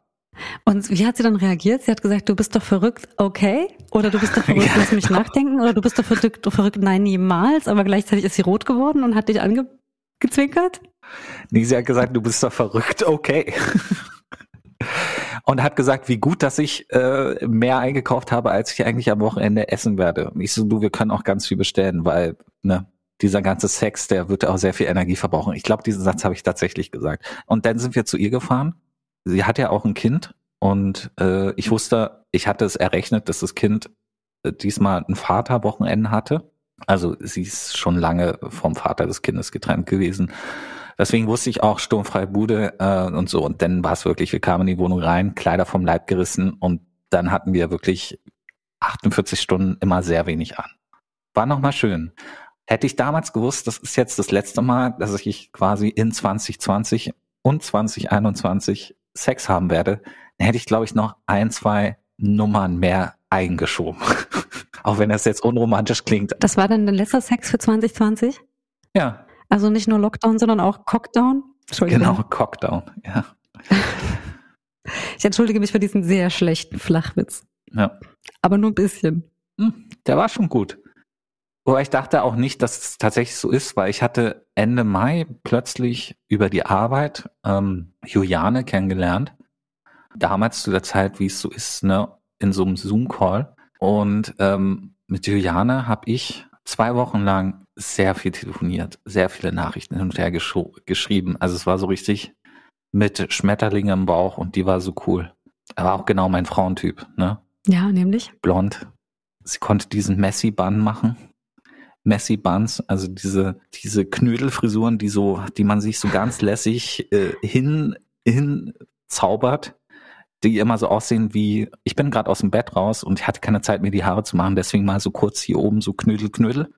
Speaker 3: Und wie hat sie dann reagiert? Sie hat gesagt, du bist doch verrückt, okay? Oder du bist doch verrückt, (laughs) lass mich nachdenken? Oder du bist doch verrückt, verrückt, nein, niemals? Aber gleichzeitig ist sie rot geworden und hat dich angezwinkert?
Speaker 1: Nee, sie hat gesagt, du bist doch verrückt, okay. Und hat gesagt, wie gut, dass ich äh, mehr eingekauft habe, als ich eigentlich am Wochenende essen werde. Ich so, du, wir können auch ganz viel bestellen, weil, ne, dieser ganze Sex, der wird auch sehr viel Energie verbrauchen. Ich glaube, diesen Satz habe ich tatsächlich gesagt. Und dann sind wir zu ihr gefahren. Sie hat ja auch ein Kind und äh, ich wusste, ich hatte es errechnet, dass das Kind äh, diesmal ein Vaterwochenende hatte. Also sie ist schon lange vom Vater des Kindes getrennt gewesen. Deswegen wusste ich auch sturmfreie Bude äh, und so. Und dann war es wirklich, wir kamen in die Wohnung rein, Kleider vom Leib gerissen und dann hatten wir wirklich 48 Stunden immer sehr wenig an. War nochmal schön. Hätte ich damals gewusst, das ist jetzt das letzte Mal, dass ich quasi in 2020 und 2021 Sex haben werde, dann hätte ich, glaube ich, noch ein, zwei Nummern mehr eingeschoben. (laughs) Auch wenn das jetzt unromantisch klingt.
Speaker 3: Das war dann der letzte Sex für 2020?
Speaker 1: Ja.
Speaker 3: Also nicht nur Lockdown, sondern auch Cockdown?
Speaker 1: Genau, Cockdown, ja. (laughs)
Speaker 3: Ich entschuldige mich für diesen sehr schlechten Flachwitz.
Speaker 1: Ja.
Speaker 3: Aber nur ein bisschen.
Speaker 1: Hm, der war schon gut. Wobei ich dachte auch nicht, dass es tatsächlich so ist, weil ich hatte Ende Mai plötzlich über die Arbeit ähm, Juliane kennengelernt. Damals zu der Zeit, wie es so ist, ne, in so einem Zoom-Call. Und ähm, mit Juliane habe ich zwei Wochen lang sehr viel telefoniert, sehr viele Nachrichten hin und her gesch geschrieben. Also es war so richtig mit Schmetterlinge im Bauch und die war so cool. Er war auch genau mein Frauentyp, ne?
Speaker 3: Ja, nämlich.
Speaker 1: Blond. Sie konnte diesen Messi-Bun machen. Messi Buns, also diese diese Knödelfrisuren, die so, die man sich so ganz lässig äh, hin hin zaubert, die immer so aussehen wie ich bin gerade aus dem Bett raus und ich hatte keine Zeit mir die Haare zu machen, deswegen mal so kurz hier oben so Knödel Knödel.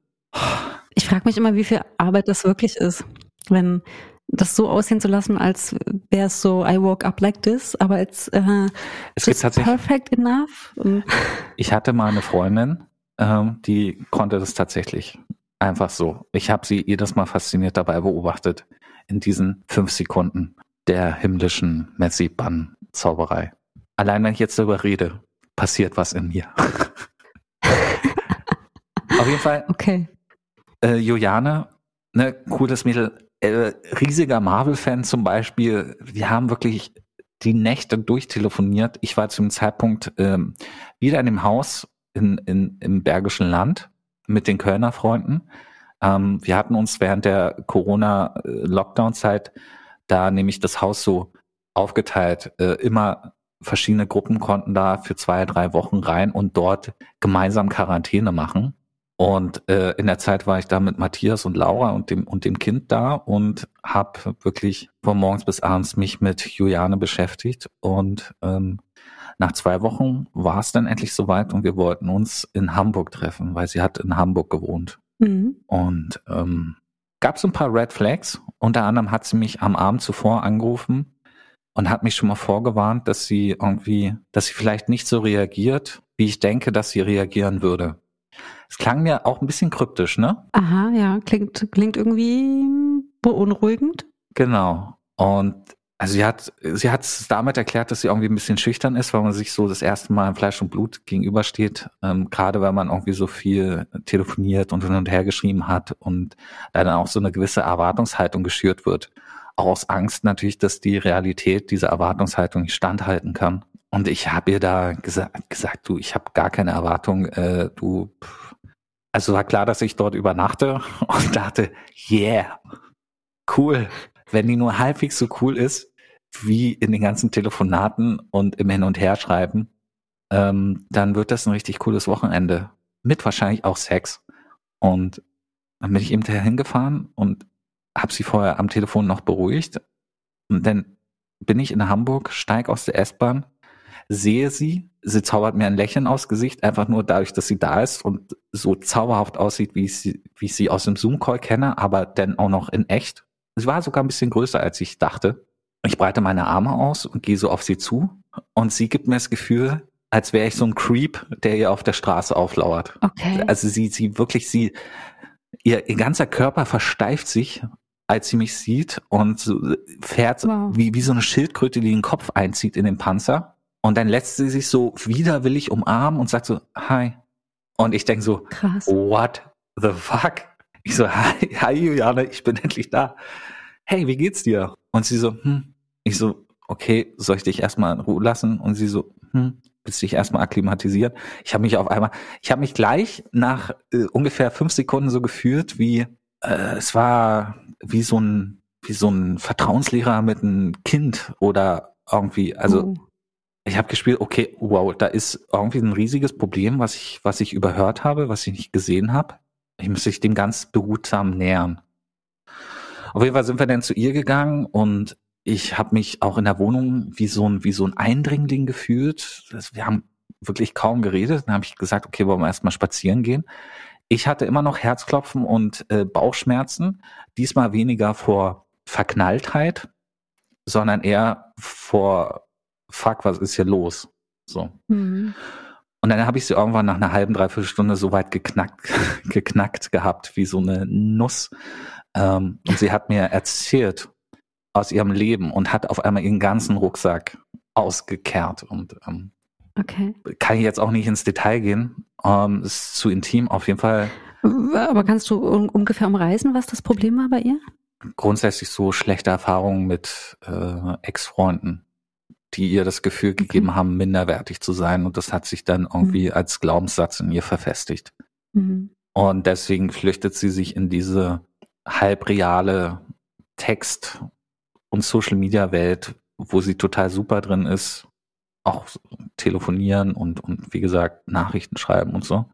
Speaker 3: Ich frage mich immer, wie viel Arbeit das wirklich ist, wenn das so aussehen zu lassen, als wäre es so I woke up like this, aber it's, äh,
Speaker 1: es tatsächlich
Speaker 3: perfect enough.
Speaker 1: Ich hatte mal eine Freundin, ähm, die konnte das tatsächlich einfach so. Ich habe sie jedes Mal fasziniert dabei beobachtet in diesen fünf Sekunden der himmlischen Messi-Bann-Zauberei. Allein wenn ich jetzt darüber rede, passiert was in mir. (laughs) Auf jeden Fall.
Speaker 3: okay.
Speaker 1: Äh, Juliane, ne, cooles Mädel, äh, riesiger Marvel-Fan zum Beispiel. Wir haben wirklich die Nächte durchtelefoniert. Ich war zu dem Zeitpunkt ähm, wieder in dem Haus in, in, im Bergischen Land mit den Kölner Freunden. Ähm, wir hatten uns während der Corona-Lockdown-Zeit da nämlich das Haus so aufgeteilt. Äh, immer verschiedene Gruppen konnten da für zwei, drei Wochen rein und dort gemeinsam Quarantäne machen. Und äh, in der Zeit war ich da mit Matthias und Laura und dem und dem Kind da und habe wirklich von morgens bis abends mich mit Juliane beschäftigt. Und ähm, nach zwei Wochen war es dann endlich soweit und wir wollten uns in Hamburg treffen, weil sie hat in Hamburg gewohnt.
Speaker 3: Mhm.
Speaker 1: Und ähm, gab es ein paar Red Flags. Unter anderem hat sie mich am Abend zuvor angerufen und hat mich schon mal vorgewarnt, dass sie irgendwie, dass sie vielleicht nicht so reagiert, wie ich denke, dass sie reagieren würde. Es klang mir auch ein bisschen kryptisch, ne?
Speaker 3: Aha, ja, klingt, klingt irgendwie beunruhigend.
Speaker 1: Genau. Und Also sie hat, sie hat es damit erklärt, dass sie irgendwie ein bisschen schüchtern ist, weil man sich so das erste Mal im Fleisch und Blut gegenübersteht. Ähm, gerade weil man irgendwie so viel telefoniert und hin und her geschrieben hat und da dann auch so eine gewisse Erwartungshaltung geschürt wird. Auch aus Angst natürlich, dass die Realität dieser Erwartungshaltung nicht standhalten kann. Und ich habe ihr da gesagt, gesagt, du, ich habe gar keine Erwartung, äh, du. Pff. Also war klar, dass ich dort übernachte (laughs) und dachte, yeah, cool. Wenn die nur halbwegs so cool ist, wie in den ganzen Telefonaten und im Hin- und Herschreiben, ähm, dann wird das ein richtig cooles Wochenende. Mit wahrscheinlich auch Sex. Und dann bin ich eben dahin gefahren und habe sie vorher am Telefon noch beruhigt. Und dann bin ich in Hamburg, steig aus der S-Bahn, sehe sie, sie zaubert mir ein Lächeln aufs Gesicht, einfach nur dadurch, dass sie da ist und so zauberhaft aussieht, wie ich sie, wie ich sie aus dem Zoom-Call kenne, aber dann auch noch in echt. Sie war sogar ein bisschen größer, als ich dachte. Ich breite meine Arme aus und gehe so auf sie zu und sie gibt mir das Gefühl, als wäre ich so ein Creep, der ihr auf der Straße auflauert.
Speaker 3: Okay.
Speaker 1: Also sie, sie wirklich, sie, ihr, ihr ganzer Körper versteift sich, als sie mich sieht und so fährt
Speaker 3: Wow.
Speaker 1: wie, wie so eine Schildkröte, die den Kopf einzieht in den Panzer. Und dann lässt sie sich so widerwillig umarmen und sagt so, hi. Und ich denke so,
Speaker 3: Krass.
Speaker 1: what the fuck? Ich so, hi, hi Juliane, ich bin endlich da. Hey, wie geht's dir? Und sie so, hm. Ich so, okay, soll ich dich erstmal in Ruhe lassen? Und sie so, hm, willst du dich erstmal akklimatisieren? Ich habe mich auf einmal, ich habe mich gleich nach äh, ungefähr fünf Sekunden so gefühlt, wie äh, es war wie so ein wie so ein Vertrauenslehrer mit einem Kind oder irgendwie, also
Speaker 3: Oh.
Speaker 1: ich habe gespielt, okay, wow, da ist irgendwie ein riesiges Problem, was ich, was ich überhört habe, was ich nicht gesehen habe. Ich muss sich dem ganz behutsam nähern. Auf jeden Fall sind wir dann zu ihr gegangen und ich habe mich auch in der Wohnung wie so ein, wie so ein Eindringling gefühlt. Das, wir haben wirklich kaum geredet. Dann habe ich gesagt, okay, wollen wir erstmal spazieren gehen. Ich hatte immer noch Herzklopfen und äh, Bauchschmerzen. Diesmal weniger vor Verknalltheit, sondern eher vor Fuck, was ist hier los? So.
Speaker 3: Mhm.
Speaker 1: Und dann habe ich sie irgendwann nach einer halben, dreiviertel Stunde so weit geknackt, (laughs) geknackt gehabt, wie so eine Nuss. Ähm, und sie hat mir erzählt aus ihrem Leben und hat auf einmal ihren ganzen Rucksack ausgekehrt. Und ähm,
Speaker 3: Okay.
Speaker 1: kann ich jetzt auch nicht ins Detail gehen. Ähm, ist zu intim. Auf jeden Fall
Speaker 3: Aber kannst du un ungefähr umreißen, was das Problem war bei ihr?
Speaker 1: grundsätzlich so schlechte Erfahrungen mit äh, Ex-Freunden, die ihr das Gefühl gegeben haben, minderwertig zu sein. Und das hat sich dann irgendwie als Glaubenssatz in ihr verfestigt.
Speaker 3: Mhm.
Speaker 1: Und deswegen flüchtet sie sich in diese halbreale Text- und Social-Media-Welt, wo sie total super drin ist. Auch telefonieren und, und wie gesagt, Nachrichten schreiben und so.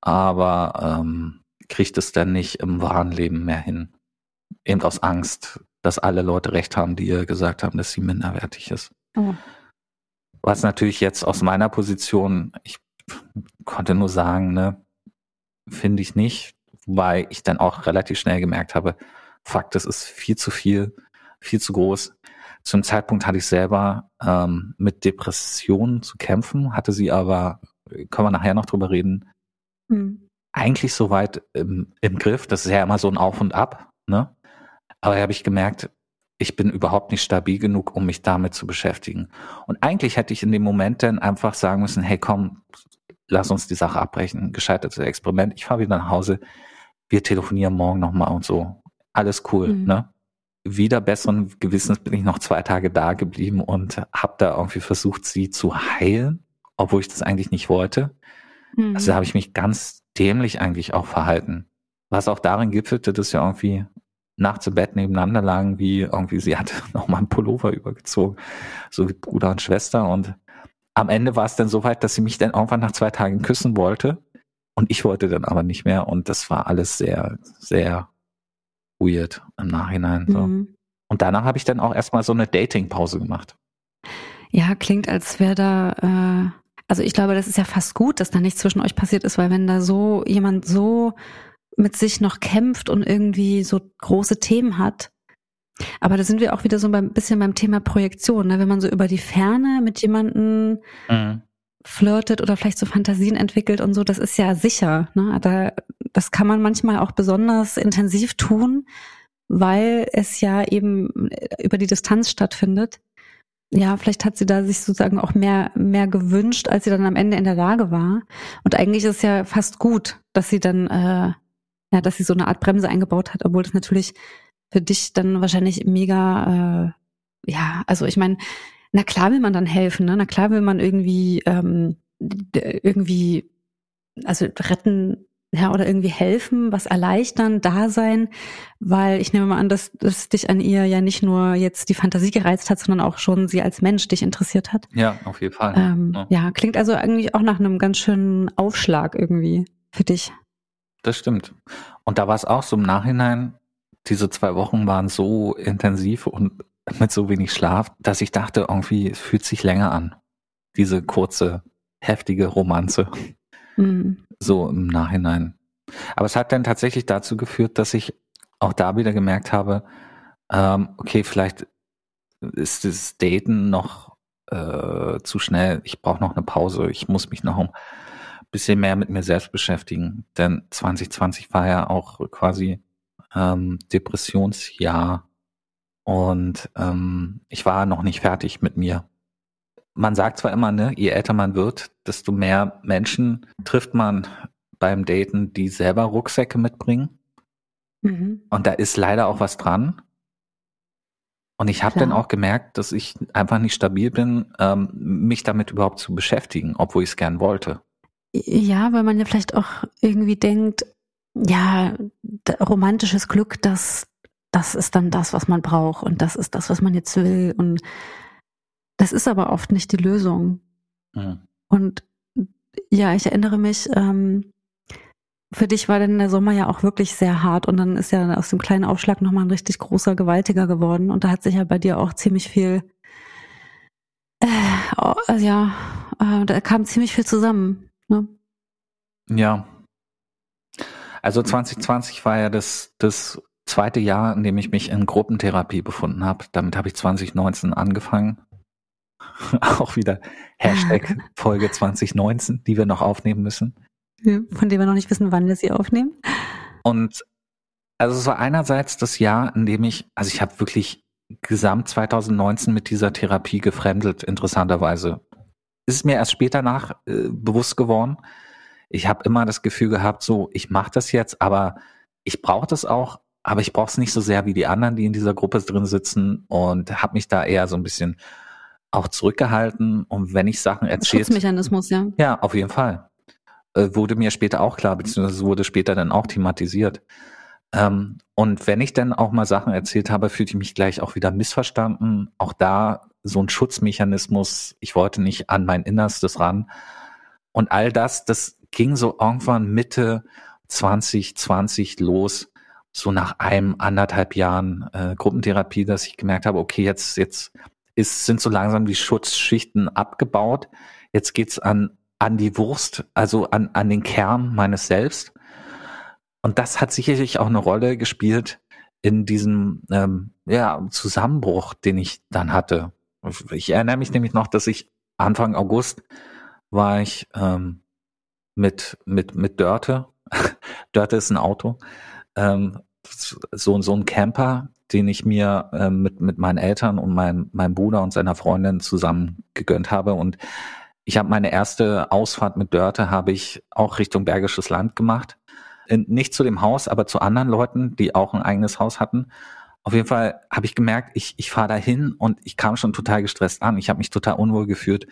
Speaker 1: Aber ähm, kriegt es dann nicht im wahren Leben mehr hin. Eben aus Angst, dass alle Leute recht haben, die ihr gesagt haben, dass sie minderwertig ist.
Speaker 3: Oh.
Speaker 1: Was natürlich jetzt aus meiner Position, ich konnte nur sagen, ne, finde ich nicht, weil ich dann auch relativ schnell gemerkt habe, fuck, das ist viel zu viel, viel zu groß. Zum Zeitpunkt hatte ich selber ähm, mit Depressionen zu kämpfen, hatte sie aber, können wir nachher noch drüber reden,
Speaker 3: Mhm.
Speaker 1: eigentlich soweit im, im Griff. Das ist ja immer so ein Auf und Ab, ne? Aber da habe ich gemerkt, ich bin überhaupt nicht stabil genug, um mich damit zu beschäftigen. Und eigentlich hätte ich in dem Moment dann einfach sagen müssen, hey komm, lass uns die Sache abbrechen, gescheitertes Experiment, ich fahre wieder nach Hause, wir telefonieren morgen nochmal und so. Alles cool,
Speaker 3: Mhm.
Speaker 1: ne? Wieder besseren Gewissens bin ich noch zwei Tage da geblieben und habe da irgendwie versucht, sie zu heilen, obwohl ich das eigentlich nicht wollte.
Speaker 3: Mhm.
Speaker 1: Also da habe ich mich ganz dämlich eigentlich auch verhalten. Was auch darin gipfelte, dass wir irgendwie nachts im Bett nebeneinander lagen, wie irgendwie sie hatte (laughs) noch mal einen Pullover übergezogen, so wie Bruder und Schwester. Und am Ende war es dann so weit, dass sie mich dann irgendwann nach zwei Tagen küssen wollte. Und ich wollte dann aber nicht mehr. Und das war alles sehr, sehr weird im Nachhinein. So.
Speaker 3: Mhm.
Speaker 1: Und danach habe ich dann auch erstmal so eine Dating-Pause gemacht.
Speaker 3: Ja, klingt, als wäre da, äh, also ich glaube, das ist ja fast gut, dass da nichts zwischen euch passiert ist, weil wenn da so jemand so mit sich noch kämpft und irgendwie so große Themen hat. Aber da sind wir auch wieder so beim bisschen beim Thema Projektion, ne? wenn man so über die Ferne mit jemandem
Speaker 1: Mhm.
Speaker 3: flirtet oder vielleicht so Fantasien entwickelt und so, das ist ja sicher. Ne? Da, das kann man manchmal auch besonders intensiv tun, weil es ja eben äh, über die Distanz stattfindet. Ja, vielleicht hat sie da sich sozusagen auch mehr, mehr gewünscht, als sie dann am Ende in der Lage war. Und eigentlich ist es ja fast gut, dass sie dann, äh, ja, dass sie so eine Art Bremse eingebaut hat, obwohl das natürlich für dich dann wahrscheinlich mega, äh, ja, also ich meine, na klar will man dann helfen, ne? Na klar will man irgendwie, ähm, irgendwie, also retten, ja, oder irgendwie helfen, was erleichtern, da sein, weil ich nehme mal an, dass, dass dich an ihr ja nicht nur jetzt die Fantasie gereizt hat, sondern auch schon sie als Mensch dich interessiert hat.
Speaker 1: Ja, auf jeden Fall.
Speaker 3: Ähm, ja. ja, klingt also eigentlich auch nach einem ganz schönen Aufschlag irgendwie für dich.
Speaker 1: Das stimmt. Und da war es auch so im Nachhinein, diese zwei Wochen waren so intensiv und mit so wenig Schlaf, dass ich dachte, irgendwie, es fühlt sich länger an. Diese kurze, heftige Romanze. Mhm. So im Nachhinein. Aber es hat dann tatsächlich dazu geführt, dass ich auch da wieder gemerkt habe, ähm, okay, vielleicht ist das Daten noch äh, zu schnell. Ich brauche noch eine Pause. Ich muss mich noch ein bisschen mehr mit mir selbst beschäftigen. Denn 2020 war ja auch quasi ähm, Depressionsjahr und ähm, ich war noch nicht fertig mit mir. Man sagt zwar immer, ne, je älter man wird, desto mehr Menschen trifft man beim Daten, die selber Rucksäcke mitbringen. Mhm. Und da ist leider auch was dran. Und ich habe dann auch gemerkt, dass ich einfach nicht stabil bin, ähm, mich damit überhaupt zu beschäftigen, obwohl ich es gern wollte.
Speaker 3: Ja, weil man ja vielleicht auch irgendwie denkt, ja, romantisches Glück, das, das ist dann das, was man braucht und das ist das, was man jetzt will. Und das ist aber oft nicht die Lösung. Mhm. Und ja, ich erinnere mich, ähm, für dich war denn der Sommer ja auch wirklich sehr hart und dann ist ja aus dem kleinen Aufschlag nochmal ein richtig großer, gewaltiger geworden und da hat sich ja bei dir auch ziemlich viel, äh, also ja, äh, da kam ziemlich viel zusammen. Ne?
Speaker 1: Ja, also 2020 war ja das, das zweite Jahr, in dem ich mich in Gruppentherapie befunden habe. Damit habe ich 2019 angefangen. (laughs) Auch wieder Hashtag (laughs) Folge 2019, die wir noch aufnehmen müssen.
Speaker 3: Von dem wir noch nicht wissen, wann wir sie aufnehmen.
Speaker 1: Und also es war einerseits das Jahr, in dem ich, also ich habe wirklich gesamt 2019 mit dieser Therapie gefremdelt, interessanterweise. Ist mir erst später nach äh, bewusst geworden ich habe immer das Gefühl gehabt, so, ich mache das jetzt, aber ich brauche das auch, aber ich brauche es nicht so sehr wie die anderen, die in dieser Gruppe drin sitzen und habe mich da eher so ein bisschen auch zurückgehalten. Und wenn ich Sachen erzähle.
Speaker 3: Schutzmechanismus, ja.
Speaker 1: Ja, auf jeden Fall. Äh, wurde mir später auch klar, beziehungsweise wurde später dann auch thematisiert. Ähm, und wenn ich dann auch mal Sachen erzählt habe, fühlte ich mich gleich auch wieder missverstanden. Auch da so ein Schutzmechanismus. Ich wollte nicht an mein Innerstes ran. Und all das, das ging so irgendwann Mitte 2020 los, so nach einem anderthalb Jahren äh, Gruppentherapie, dass ich gemerkt habe, okay, jetzt jetzt ist, sind so langsam die Schutzschichten abgebaut. Jetzt geht's an an die Wurst, also an an den Kern meines Selbst. Und das hat sicherlich auch eine Rolle gespielt in diesem ähm, ja, Zusammenbruch, den ich dann hatte. Ich erinnere mich nämlich noch, dass ich Anfang August war ich ähm, mit, mit, mit Dörte. (laughs) Dörte ist ein Auto. Ähm, so, so ein Camper, den ich mir äh, mit, mit meinen Eltern und meinem, meinem Bruder und seiner Freundin zusammen gegönnt habe. Und ich habe meine erste Ausfahrt mit Dörte, habe ich auch Richtung Bergisches Land gemacht. In, nicht zu dem Haus, aber zu anderen Leuten, die auch ein eigenes Haus hatten. Auf jeden Fall habe ich gemerkt, ich, ich fahre dahin und ich kam schon total gestresst an. Ich habe mich total unwohl gefühlt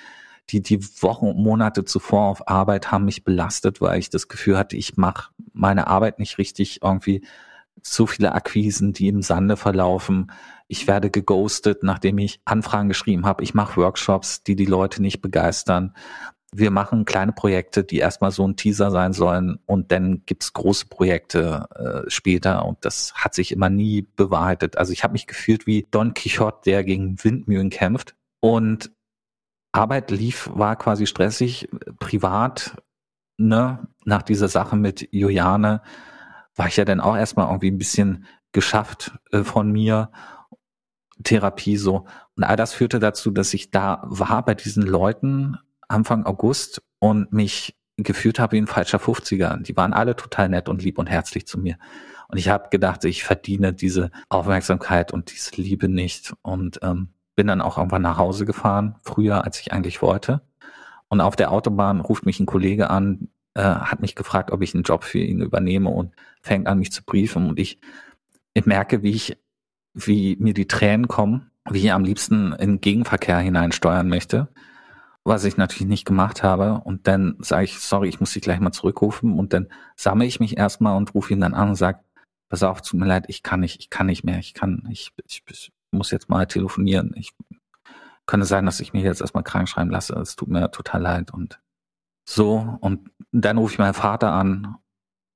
Speaker 1: die, die Wochen und Monate zuvor auf Arbeit haben mich belastet, weil ich das Gefühl hatte, ich mache meine Arbeit nicht richtig, irgendwie zu viele Akquisen, die im Sande verlaufen. Ich werde geghostet, nachdem ich Anfragen geschrieben habe. Ich mache Workshops, die die Leute nicht begeistern. Wir machen kleine Projekte, die erstmal so ein Teaser sein sollen und dann gibt's große Projekte äh, später und das hat sich immer nie bewahrheitet. Also ich habe mich gefühlt wie Don Quixote, der gegen Windmühlen kämpft. Und Arbeit lief, war quasi stressig. Privat, ne, nach dieser Sache mit Juliane, war ich ja dann auch erstmal irgendwie ein bisschen geschafft äh, von mir. Therapie so. Und all das führte dazu, dass ich da war bei diesen Leuten Anfang August und mich gefühlt habe wie ein falscher 50er. Die waren alle total nett und lieb und herzlich zu mir. Und ich habe gedacht, ich verdiene diese Aufmerksamkeit und diese Liebe nicht. Und ähm, bin dann auch irgendwann nach Hause gefahren, früher als ich eigentlich wollte. Und auf der Autobahn ruft mich ein Kollege an, äh, hat mich gefragt, ob ich einen Job für ihn übernehme und fängt an, mich zu briefen. Und ich, ich merke, wie ich, wie mir die Tränen kommen, wie ich am liebsten in Gegenverkehr hineinsteuern möchte, was ich natürlich nicht gemacht habe. Und dann sage ich, sorry, ich muss dich gleich mal zurückrufen. Und dann sammle ich mich erstmal und rufe ihn dann an und sage, pass auf, tut mir leid, ich kann nicht, ich kann nicht mehr, ich kann, ich, ich, ich muss jetzt mal telefonieren. Ich könnte sein, dass ich mich jetzt erstmal krank schreiben lasse. Es tut mir total leid. Und so, und dann rufe ich meinen Vater an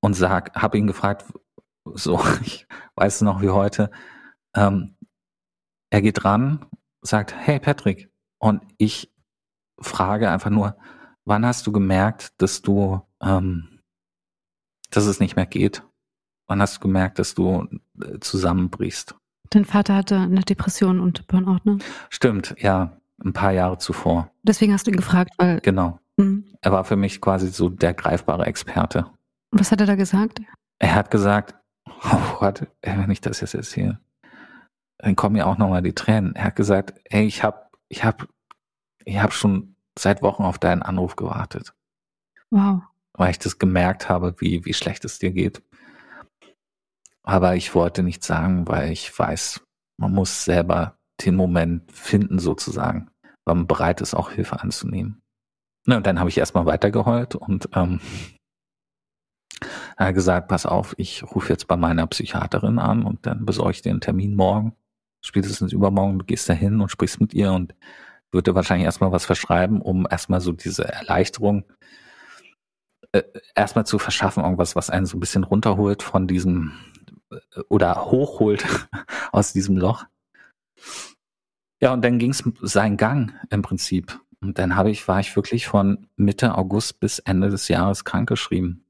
Speaker 1: und sag, habe ihn gefragt, so, (laughs) ich weiß es noch wie heute, ähm, er geht ran, sagt, hey Patrick, und ich frage einfach nur, wann hast du gemerkt, dass du, ähm, dass es nicht mehr geht? Wann hast du gemerkt, dass du äh, zusammenbrichst?
Speaker 3: Dein Vater hatte eine Depression und Burnout, ne?
Speaker 1: Stimmt, ja, ein paar Jahre zuvor.
Speaker 3: Deswegen hast du ihn gefragt, weil.
Speaker 1: Genau. Mhm. Er war für mich quasi so der greifbare Experte.
Speaker 3: Was hat er da gesagt?
Speaker 1: Er hat gesagt, oh Gott, wenn ich das jetzt erzähle, dann kommen mir auch nochmal die Tränen. Er hat gesagt, ey, ich hab, ich hab, ich hab schon seit Wochen auf deinen Anruf gewartet.
Speaker 3: Wow.
Speaker 1: Weil ich das gemerkt habe, wie, wie schlecht es dir geht. Aber ich wollte nichts sagen, weil ich weiß, man muss selber den Moment finden sozusagen, weil man bereit ist, auch Hilfe anzunehmen. Na, und dann habe ich erstmal weitergeheult und ähm, gesagt, pass auf, ich rufe jetzt bei meiner Psychiaterin an und dann besorge ich dir einen Termin morgen, spätestens übermorgen, du gehst da hin und sprichst mit ihr und würde wahrscheinlich erstmal was verschreiben, um erstmal so diese Erleichterung äh, erstmal zu verschaffen, irgendwas, was einen so ein bisschen runterholt von diesem oder hochholt (laughs) aus diesem Loch. Ja, und dann ging es seinen Gang im Prinzip. Und dann habe ich, war ich wirklich von Mitte August bis Ende des Jahres krankgeschrieben.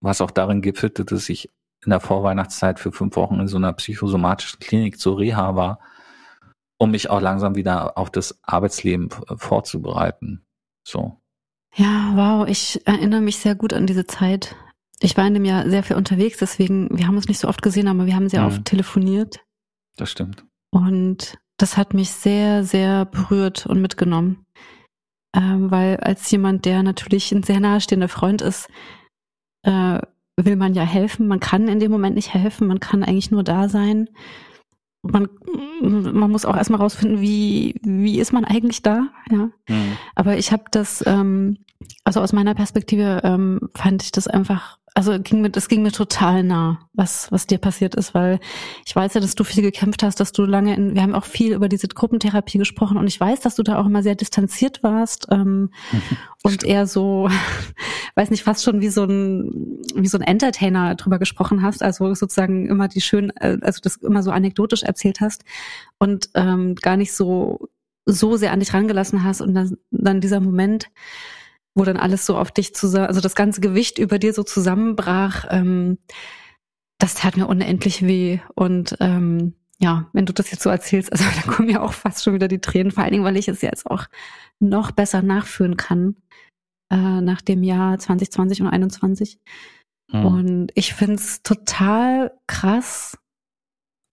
Speaker 1: Was auch darin gipfelte, dass ich in der Vorweihnachtszeit für fünf Wochen in so einer psychosomatischen Klinik zur Reha war, um mich auch langsam wieder auf das Arbeitsleben vorzubereiten. So.
Speaker 3: Ja, wow, ich erinnere mich sehr gut an diese Zeit. Ich war in dem Jahr sehr viel unterwegs, deswegen, wir haben uns nicht so oft gesehen, aber wir haben sehr mhm. oft telefoniert.
Speaker 1: Das stimmt.
Speaker 3: Und das hat mich sehr, sehr berührt und mitgenommen. Ähm, weil als jemand, der natürlich ein sehr nahestehender Freund ist, äh, will man ja helfen. Man kann in dem Moment nicht helfen, man kann eigentlich nur da sein. Man, man muss auch erstmal rausfinden, wie, wie ist man eigentlich da, ja. Mhm. Aber ich habe das, ähm, also aus meiner Perspektive ähm, fand ich das einfach also ging mir, das ging mir total nah, was, was dir passiert ist, weil ich weiß ja, dass du viel gekämpft hast, dass du lange in, wir haben auch viel über diese Gruppentherapie gesprochen und ich weiß, dass du da auch immer sehr distanziert warst ähm, (laughs) und eher so, (laughs) weiß nicht, fast schon wie so ein, wie so ein Entertainer drüber gesprochen hast, also sozusagen immer die schön, äh, also das immer so anekdotisch erzählt hast und ähm, gar nicht so, so sehr an dich rangelassen hast und dann, dann dieser Moment, wo dann alles so auf dich zusammen, also das ganze Gewicht über dir so zusammenbrach, ähm, das tat mir unendlich weh. Und ähm, ja, wenn du das jetzt so erzählst, also (laughs) da kommen ja auch fast schon wieder die Tränen, vor allen Dingen, weil ich es jetzt auch noch besser nachführen kann äh, nach dem Jahr 2020 und 2021. Hm. Und ich find's total krass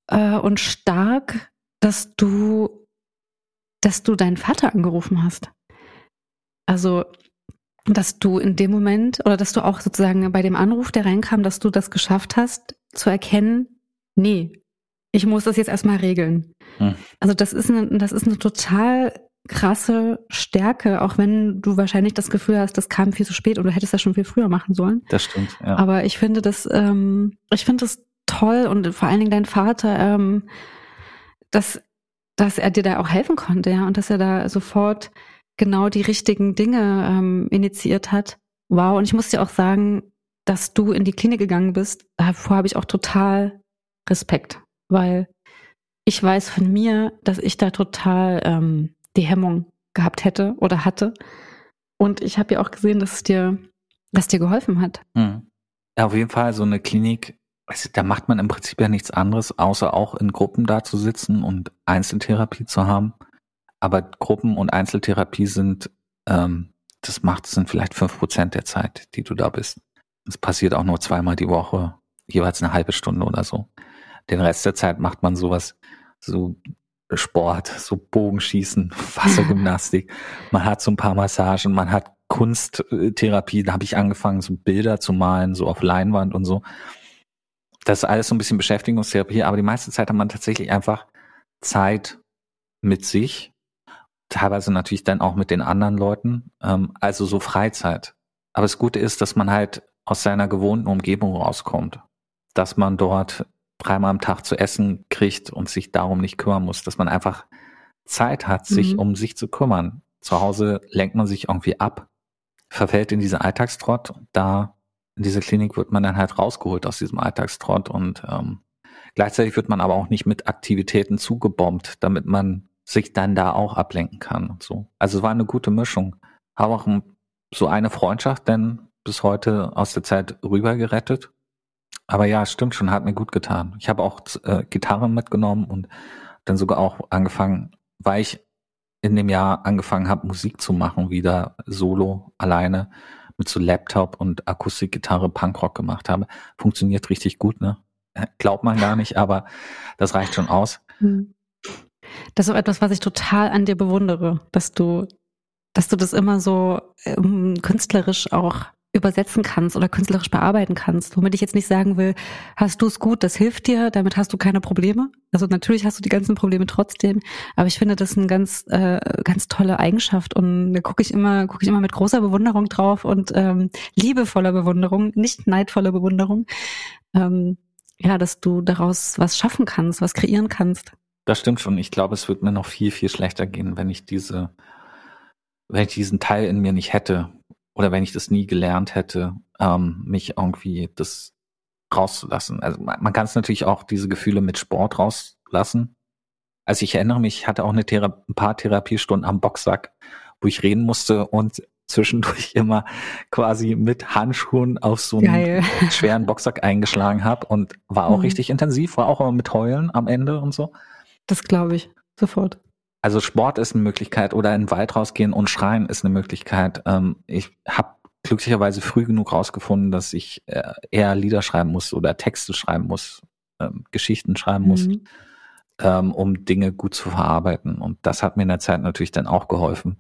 Speaker 3: äh, und stark, dass du, dass du deinen Vater angerufen hast. Also dass du in dem Moment oder dass du auch sozusagen bei dem Anruf, der reinkam, dass du das geschafft hast, zu erkennen, nee, ich muss das jetzt erstmal regeln. Hm. Also das ist eine, das ist eine total krasse Stärke, auch wenn du wahrscheinlich das Gefühl hast, das kam viel zu spät und du hättest das schon viel früher machen sollen.
Speaker 1: Das stimmt, ja.
Speaker 3: Aber ich finde das, ähm, ich finde das toll und vor allen Dingen dein Vater, ähm, dass, dass er dir da auch helfen konnte, ja, und dass er da sofort genau die richtigen Dinge ähm, initiiert hat. Wow, und ich muss dir auch sagen, dass du in die Klinik gegangen bist, davor habe ich auch total Respekt, weil ich weiß von mir, dass ich da total ähm, die Hemmung gehabt hätte oder hatte. Und ich habe ja auch gesehen, dass es dir, dass dir geholfen hat.
Speaker 1: Mhm. Ja, auf jeden Fall so eine Klinik, also da macht man im Prinzip ja nichts anderes, außer auch in Gruppen da zu sitzen und Einzeltherapie zu haben. Aber Gruppen- und Einzeltherapie sind, ähm, das macht, sind vielleicht fünf Prozent der Zeit, die du da bist. Es passiert auch nur zweimal die Woche. jeweils eine halbe Stunde oder so. Den Rest der Zeit macht man sowas, so Sport, so Bogenschießen, (laughs) Wassergymnastik. man hat so ein paar Massagen, man hat Kunsttherapie, da habe ich angefangen, so Bilder zu malen, so auf Leinwand und so. Das ist alles so ein bisschen Beschäftigungstherapie, aber die meiste Zeit hat man tatsächlich einfach Zeit mit sich, teilweise natürlich dann auch mit den anderen Leuten, ähm, also so Freizeit. Aber das Gute ist, dass man halt aus seiner gewohnten Umgebung rauskommt, dass man dort dreimal am Tag zu essen kriegt und sich darum nicht kümmern muss, dass man einfach Zeit hat, sich mhm. um sich zu kümmern. Zu Hause lenkt man sich irgendwie ab, verfällt in diese Alltagstrott. Da in dieser Klinik wird man dann halt rausgeholt aus diesem Alltagstrott und ähm, gleichzeitig wird man aber auch nicht mit Aktivitäten zugebombt, damit man sich dann da auch ablenken kann und so. Also es war eine gute Mischung. Habe auch so eine Freundschaft denn bis heute aus der Zeit rüber gerettet. Aber ja, stimmt schon, hat mir gut getan. Ich habe auch äh, Gitarre mitgenommen und dann sogar auch angefangen, weil ich in dem Jahr angefangen habe, Musik zu machen, wieder solo, alleine, mit so Laptop und Akustikgitarre Punkrock gemacht habe. Funktioniert richtig gut, ne? Glaubt man gar nicht, aber das reicht schon aus. Hm.
Speaker 3: Das ist auch etwas, was ich total an dir bewundere, dass du, dass du das immer so ähm, künstlerisch auch übersetzen kannst oder künstlerisch bearbeiten kannst. Womit ich jetzt nicht sagen will, hast du es gut, das hilft dir, damit hast du keine Probleme. Also natürlich hast du die ganzen Probleme trotzdem, aber ich finde das eine ganz, äh, ganz tolle Eigenschaft und da gucke ich immer, gucke ich immer mit großer Bewunderung drauf und ähm, liebevoller Bewunderung, nicht neidvoller Bewunderung. Ähm, ja, dass du daraus was schaffen kannst, was kreieren kannst.
Speaker 1: Das stimmt schon. Ich glaube, es wird mir noch viel, viel schlechter gehen, wenn ich diese, wenn ich diesen Teil in mir nicht hätte, oder wenn ich das nie gelernt hätte, ähm, mich irgendwie das rauszulassen. Also man, man kann es natürlich auch diese Gefühle mit Sport rauslassen. Also ich erinnere mich, ich hatte auch eine Thera ein paar Therapiestunden am Boxsack, wo ich reden musste und zwischendurch (laughs) immer quasi mit Handschuhen auf so einen Geil. schweren Boxsack eingeschlagen habe und war auch mhm. richtig intensiv, war auch immer mit Heulen am Ende und so.
Speaker 3: Das glaube ich sofort.
Speaker 1: Also Sport ist eine Möglichkeit oder in den Wald rausgehen und schreien ist eine Möglichkeit. Ähm, ich habe glücklicherweise früh genug rausgefunden, dass ich äh, eher Lieder schreiben muss oder Texte schreiben muss, ähm, Geschichten schreiben muss, mhm. ähm, um Dinge gut zu verarbeiten. Und das hat mir in der Zeit natürlich dann auch geholfen.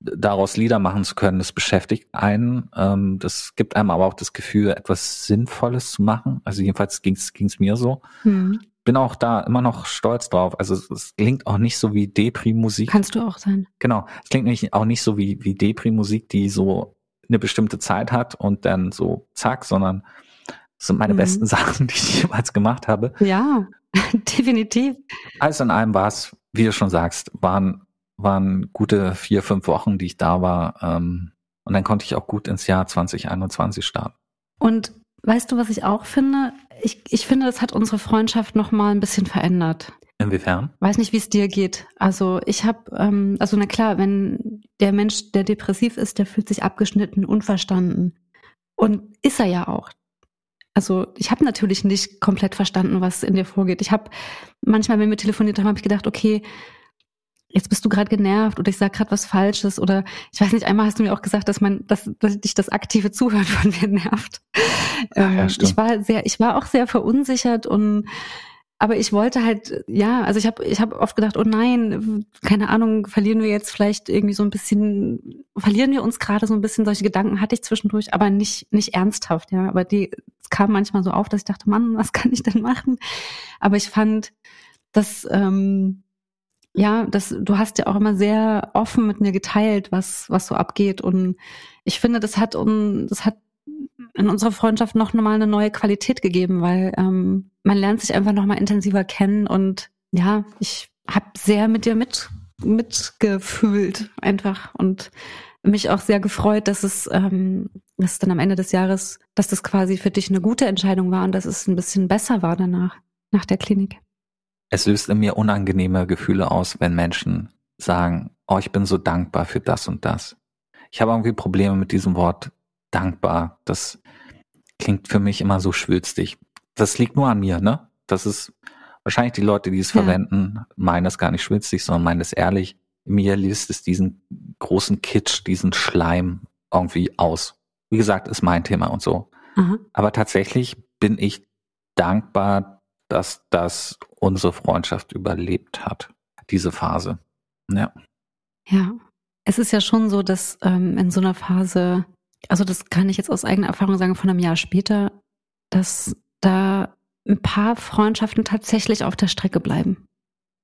Speaker 1: Daraus Lieder machen zu können, das beschäftigt einen. Das gibt einem aber auch das Gefühl, etwas Sinnvolles zu machen. Also jedenfalls ging es mir so. Mhm bin auch da immer noch stolz drauf. Also es klingt auch nicht so wie Depri-Musik.
Speaker 3: Kannst du auch sein.
Speaker 1: Genau. Es klingt nicht, auch nicht so wie, wie Depri-Musik, die so eine bestimmte Zeit hat und dann so zack, sondern das sind meine mhm. besten (laughs) Sachen, die ich jemals gemacht habe.
Speaker 3: Ja, (laughs) definitiv.
Speaker 1: Alles in allem war es, wie du schon sagst, waren, waren gute vier, fünf Wochen, die ich da war. Ähm, und dann konnte ich auch gut ins Jahr 2021 starten.
Speaker 3: Und weißt du, was ich auch finde? Ich, ich finde, das hat unsere Freundschaft noch mal ein bisschen verändert.
Speaker 1: Inwiefern?
Speaker 3: Weiß nicht, wie es dir geht. Also ich habe, ähm, also na klar, wenn der Mensch, der depressiv ist, der fühlt sich abgeschnitten, unverstanden. Und ist er ja auch. Also ich habe natürlich nicht komplett verstanden, was in dir vorgeht. Ich habe manchmal, wenn wir telefoniert haben, habe ich gedacht, okay, jetzt bist du gerade genervt oder ich sage gerade was Falsches oder ich weiß nicht, einmal hast du mir auch gesagt, dass man, dass, dass dich das aktive Zuhören (laughs) von mir nervt. Ähm, ja, ich war sehr, ich war auch sehr verunsichert und aber ich wollte halt, ja, also ich habe ich hab oft gedacht, oh nein, keine Ahnung, verlieren wir jetzt vielleicht irgendwie so ein bisschen, verlieren wir uns gerade so ein bisschen, solche Gedanken hatte ich zwischendurch, aber nicht, nicht ernsthaft, ja. Aber die kam manchmal so auf, dass ich dachte, Mann, was kann ich denn machen? Aber ich fand, dass ähm, ja, das, du hast ja auch immer sehr offen mit mir geteilt, was, was so abgeht. Und ich finde, das hat, um, das hat in unserer Freundschaft noch mal eine neue Qualität gegeben, weil ähm, man lernt sich einfach noch mal intensiver kennen. Und ja, ich habe sehr mit dir mit mitgefühlt einfach. Und mich auch sehr gefreut, dass es, ähm, dass es dann am Ende des Jahres, dass das quasi für dich eine gute Entscheidung war und dass es ein bisschen besser war danach, nach der Klinik
Speaker 1: es löst in mir unangenehme Gefühle aus, wenn Menschen sagen, oh, ich bin so dankbar für das und das. Ich habe irgendwie Probleme mit diesem Wort dankbar. Das klingt für mich immer so schwülstig. Das liegt nur an mir, ne? Das ist wahrscheinlich die Leute, die es ja. verwenden, meinen das gar nicht schwülstig, sondern meinen es ehrlich. Mir liest es diesen großen Kitsch, diesen Schleim irgendwie aus. Wie gesagt, ist mein Thema und so. Aha. Aber tatsächlich bin ich dankbar, dass das unsere Freundschaft überlebt hat, diese Phase. Ja.
Speaker 3: Ja. Es ist ja schon so, dass ähm, in so einer Phase, also das kann ich jetzt aus eigener Erfahrung sagen, von einem Jahr später, dass da ein paar Freundschaften tatsächlich auf der Strecke bleiben.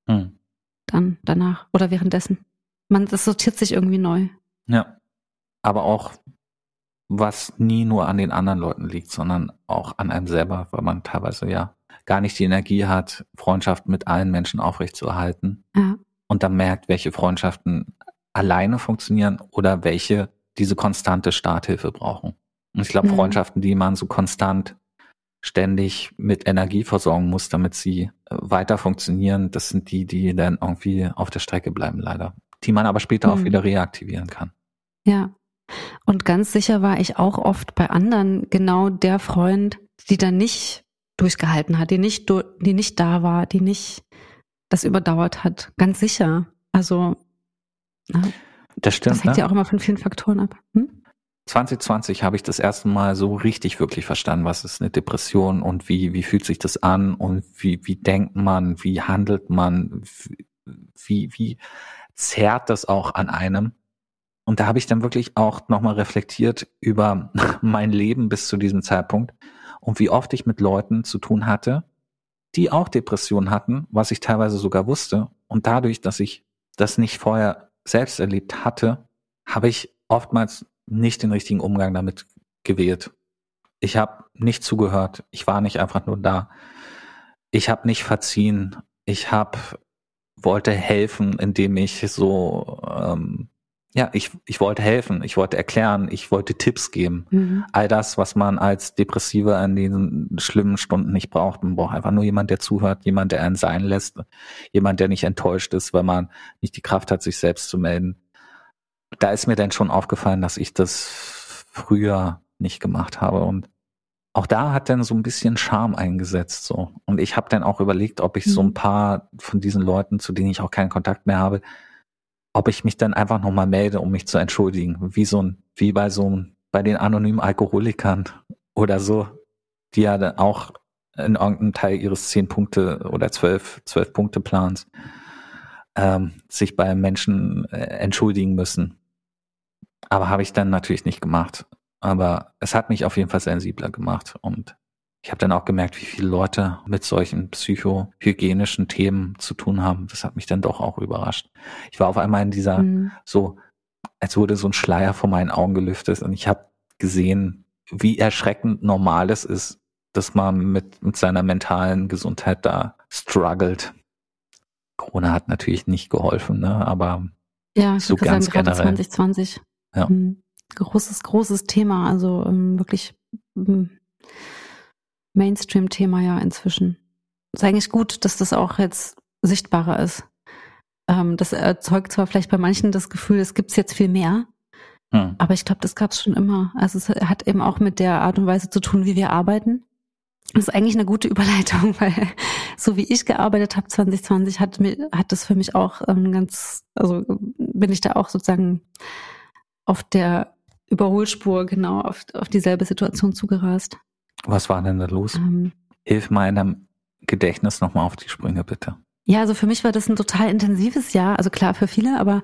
Speaker 3: Hm. Dann, danach oder währenddessen. Man, das sortiert sich irgendwie neu.
Speaker 1: Ja. Aber auch, was nie nur an den anderen Leuten liegt, sondern auch an einem selber, weil man teilweise ja gar nicht die Energie hat, Freundschaften mit allen Menschen aufrechtzuerhalten. Ja. Und dann merkt, welche Freundschaften alleine funktionieren oder welche diese konstante Starthilfe brauchen. Und ich glaube, mhm. Freundschaften, die man so konstant ständig mit Energie versorgen muss, damit sie äh, weiter funktionieren, das sind die, die dann irgendwie auf der Strecke bleiben, leider. Die man aber später mhm. auch wieder reaktivieren kann.
Speaker 3: Ja. Und ganz sicher war ich auch oft bei anderen genau der Freund, die dann nicht durchgehalten hat, die nicht, die nicht da war, die nicht das überdauert hat. Ganz sicher. Also,
Speaker 1: na, das stimmt.
Speaker 3: Das hängt
Speaker 1: ne?
Speaker 3: ja auch immer von vielen Faktoren ab. Hm?
Speaker 1: 2020 habe ich das erste Mal so richtig wirklich verstanden, was ist eine Depression und wie, wie fühlt sich das an und wie, wie denkt man, wie handelt man, wie, wie zerrt das auch an einem. Und da habe ich dann wirklich auch nochmal reflektiert über (laughs) mein Leben bis zu diesem Zeitpunkt und wie oft ich mit Leuten zu tun hatte, die auch Depressionen hatten, was ich teilweise sogar wusste. Und dadurch, dass ich das nicht vorher selbst erlebt hatte, habe ich oftmals nicht den richtigen Umgang damit gewählt. Ich habe nicht zugehört. Ich war nicht einfach nur da. Ich habe nicht verziehen. Ich habe wollte helfen, indem ich so ähm, ja, ich, ich wollte helfen, ich wollte erklären, ich wollte Tipps geben. Mhm. All das, was man als Depressive in diesen schlimmen Stunden nicht braucht. Man braucht einfach nur jemand, der zuhört, jemand, der einen sein lässt, jemand, der nicht enttäuscht ist, weil man nicht die Kraft hat, sich selbst zu melden da ist mir dann schon aufgefallen, dass ich das früher nicht gemacht habe und auch da hat dann so ein bisschen Charme eingesetzt so und ich habe dann auch überlegt, ob ich so ein mhm. paar von diesen Leuten, zu denen ich auch keinen Kontakt mehr habe, ob ich mich dann einfach nochmal melde, um mich zu entschuldigen, wie so ein wie bei so ein, bei den anonymen Alkoholikern oder so, die ja dann auch in irgendeinem Teil ihres zehn Punkte oder zwölf zwölf Punkte Plans ähm, sich bei Menschen äh, entschuldigen müssen aber habe ich dann natürlich nicht gemacht. Aber es hat mich auf jeden Fall sensibler gemacht und ich habe dann auch gemerkt, wie viele Leute mit solchen psychohygienischen Themen zu tun haben. Das hat mich dann doch auch überrascht. Ich war auf einmal in dieser mhm. so, als wurde so ein Schleier vor meinen Augen gelüftet und ich habe gesehen, wie erschreckend normal es ist, dass man mit, mit seiner mentalen Gesundheit da struggelt. Corona hat natürlich nicht geholfen, ne? aber
Speaker 3: ja, so ganz sagen, generell. 2020 ja. Hm. Großes, großes Thema, also ähm, wirklich ähm, Mainstream-Thema ja inzwischen. Ist eigentlich gut, dass das auch jetzt sichtbarer ist. Ähm, das erzeugt zwar vielleicht bei manchen das Gefühl, es gibt jetzt viel mehr, hm. aber ich glaube, das gab es schon immer. Also es hat eben auch mit der Art und Weise zu tun, wie wir arbeiten. Das ist eigentlich eine gute Überleitung, (laughs) weil so wie ich gearbeitet habe 2020, hat, mir, hat das für mich auch ähm, ganz, also bin ich da auch sozusagen auf der Überholspur genau auf, auf dieselbe Situation zugerast.
Speaker 1: Was war denn da los? Ähm, Hilf meinem Gedächtnis nochmal auf die Sprünge, bitte.
Speaker 3: Ja, also für mich war das ein total intensives Jahr, also klar für viele, aber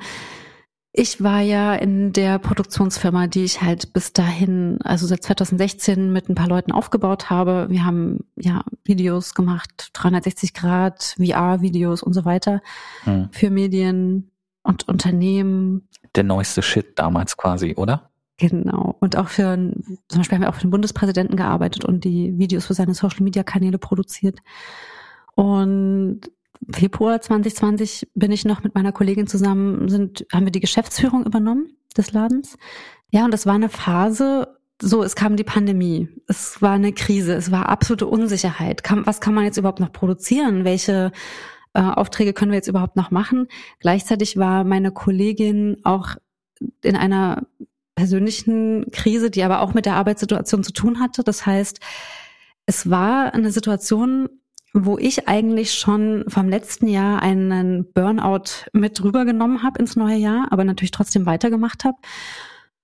Speaker 3: ich war ja in der Produktionsfirma, die ich halt bis dahin, also seit 2016 mit ein paar Leuten aufgebaut habe. Wir haben ja Videos gemacht, 360 Grad, VR-Videos und so weiter hm. für Medien und Unternehmen
Speaker 1: der neueste Shit damals quasi, oder?
Speaker 3: Genau. Und auch für, zum Beispiel haben wir auch für den Bundespräsidenten gearbeitet und die Videos für seine Social Media Kanäle produziert. Und Februar 2020 bin ich noch mit meiner Kollegin zusammen, sind, haben wir die Geschäftsführung übernommen des Ladens. Ja, und das war eine Phase, so, es kam die Pandemie, es war eine Krise, es war absolute Unsicherheit. Kann, was kann man jetzt überhaupt noch produzieren? Welche äh, Aufträge können wir jetzt überhaupt noch machen? Gleichzeitig war meine Kollegin auch in einer persönlichen Krise, die aber auch mit der Arbeitssituation zu tun hatte. Das heißt, es war eine Situation, wo ich eigentlich schon vom letzten Jahr einen Burnout mit rübergenommen habe ins neue Jahr, aber natürlich trotzdem weitergemacht habe.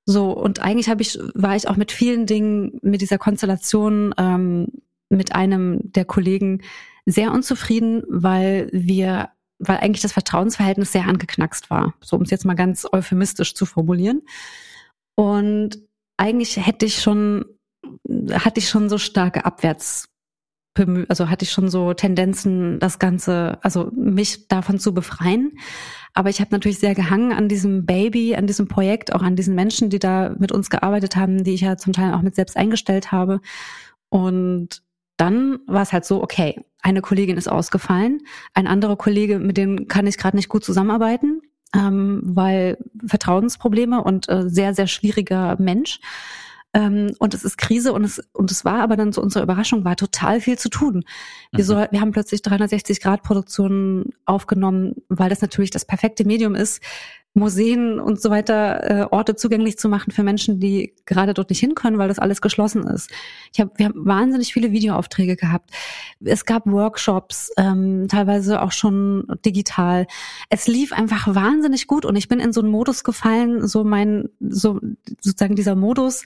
Speaker 3: So, und eigentlich habe ich, war ich auch mit vielen Dingen mit dieser Konstellation ähm, mit einem der Kollegen sehr unzufrieden, weil wir, weil eigentlich das Vertrauensverhältnis sehr angeknackst war. So um es jetzt mal ganz euphemistisch zu formulieren. Und eigentlich hätte ich schon, hatte ich schon so starke Abwärts also hatte ich schon so Tendenzen, das Ganze, also mich davon zu befreien. Aber ich habe natürlich sehr gehangen an diesem Baby, an diesem Projekt, auch an diesen Menschen, die da mit uns gearbeitet haben, die ich ja zum Teil auch mit selbst eingestellt habe. Und dann war es halt so, okay, eine Kollegin ist ausgefallen, ein anderer Kollege, mit dem kann ich gerade nicht gut zusammenarbeiten, ähm, weil Vertrauensprobleme und äh, sehr, sehr schwieriger Mensch. Ähm, und es ist Krise und es, und es war aber dann zu unserer Überraschung, war total viel zu tun. Wir, mhm. so, wir haben plötzlich 360 Grad Produktionen aufgenommen, weil das natürlich das perfekte Medium ist, Museen und so weiter äh, Orte zugänglich zu machen für Menschen, die gerade dort nicht hin können, weil das alles geschlossen ist. Ich hab, wir haben wahnsinnig viele Videoaufträge gehabt. Es gab Workshops, ähm, teilweise auch schon digital. Es lief einfach wahnsinnig gut und ich bin in so einen Modus gefallen, so mein, so sozusagen dieser Modus,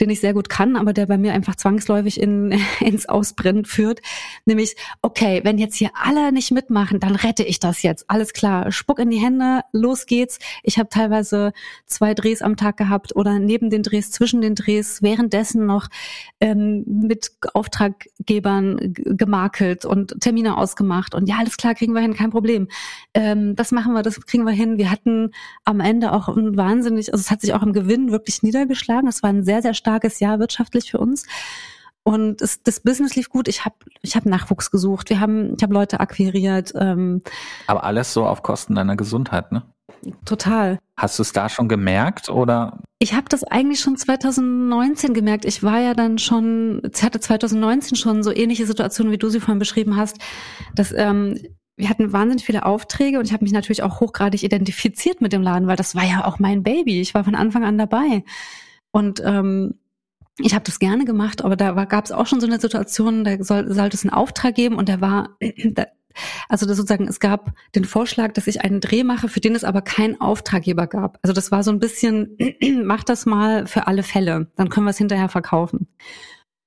Speaker 3: den ich sehr gut kann, aber der bei mir einfach zwangsläufig in, (laughs) ins Ausbrennen führt. Nämlich, okay, wenn jetzt hier alle nicht mitmachen, dann rette ich das jetzt. Alles klar, Spuck in die Hände, los geht's ich habe teilweise zwei Drehs am Tag gehabt oder neben den Drehs, zwischen den Drehs, währenddessen noch ähm, mit Auftraggebern gemakelt und Termine ausgemacht. Und ja, alles klar, kriegen wir hin, kein Problem. Ähm, das machen wir, das kriegen wir hin. Wir hatten am Ende auch ein wahnsinnig, also es hat sich auch im Gewinn wirklich niedergeschlagen. Es war ein sehr, sehr starkes Jahr wirtschaftlich für uns. Und es, das Business lief gut. Ich habe ich hab Nachwuchs gesucht. Wir haben, ich habe Leute akquiriert. Ähm,
Speaker 1: Aber alles so auf Kosten deiner Gesundheit, ne?
Speaker 3: Total.
Speaker 1: Hast du es da schon gemerkt oder?
Speaker 3: Ich habe das eigentlich schon 2019 gemerkt. Ich war ja dann schon, hatte 2019 schon so ähnliche Situationen, wie du sie vorhin beschrieben hast, dass ähm, wir hatten wahnsinnig viele Aufträge und ich habe mich natürlich auch hochgradig identifiziert mit dem Laden, weil das war ja auch mein Baby. Ich war von Anfang an dabei. Und ähm, ich habe das gerne gemacht, aber da gab es auch schon so eine Situation, da soll, sollte es einen Auftrag geben und der war, (clears throat) da, also das sozusagen, es gab den Vorschlag, dass ich einen Dreh mache, für den es aber keinen Auftraggeber gab. Also das war so ein bisschen, (clears throat) mach das mal für alle Fälle, dann können wir es hinterher verkaufen.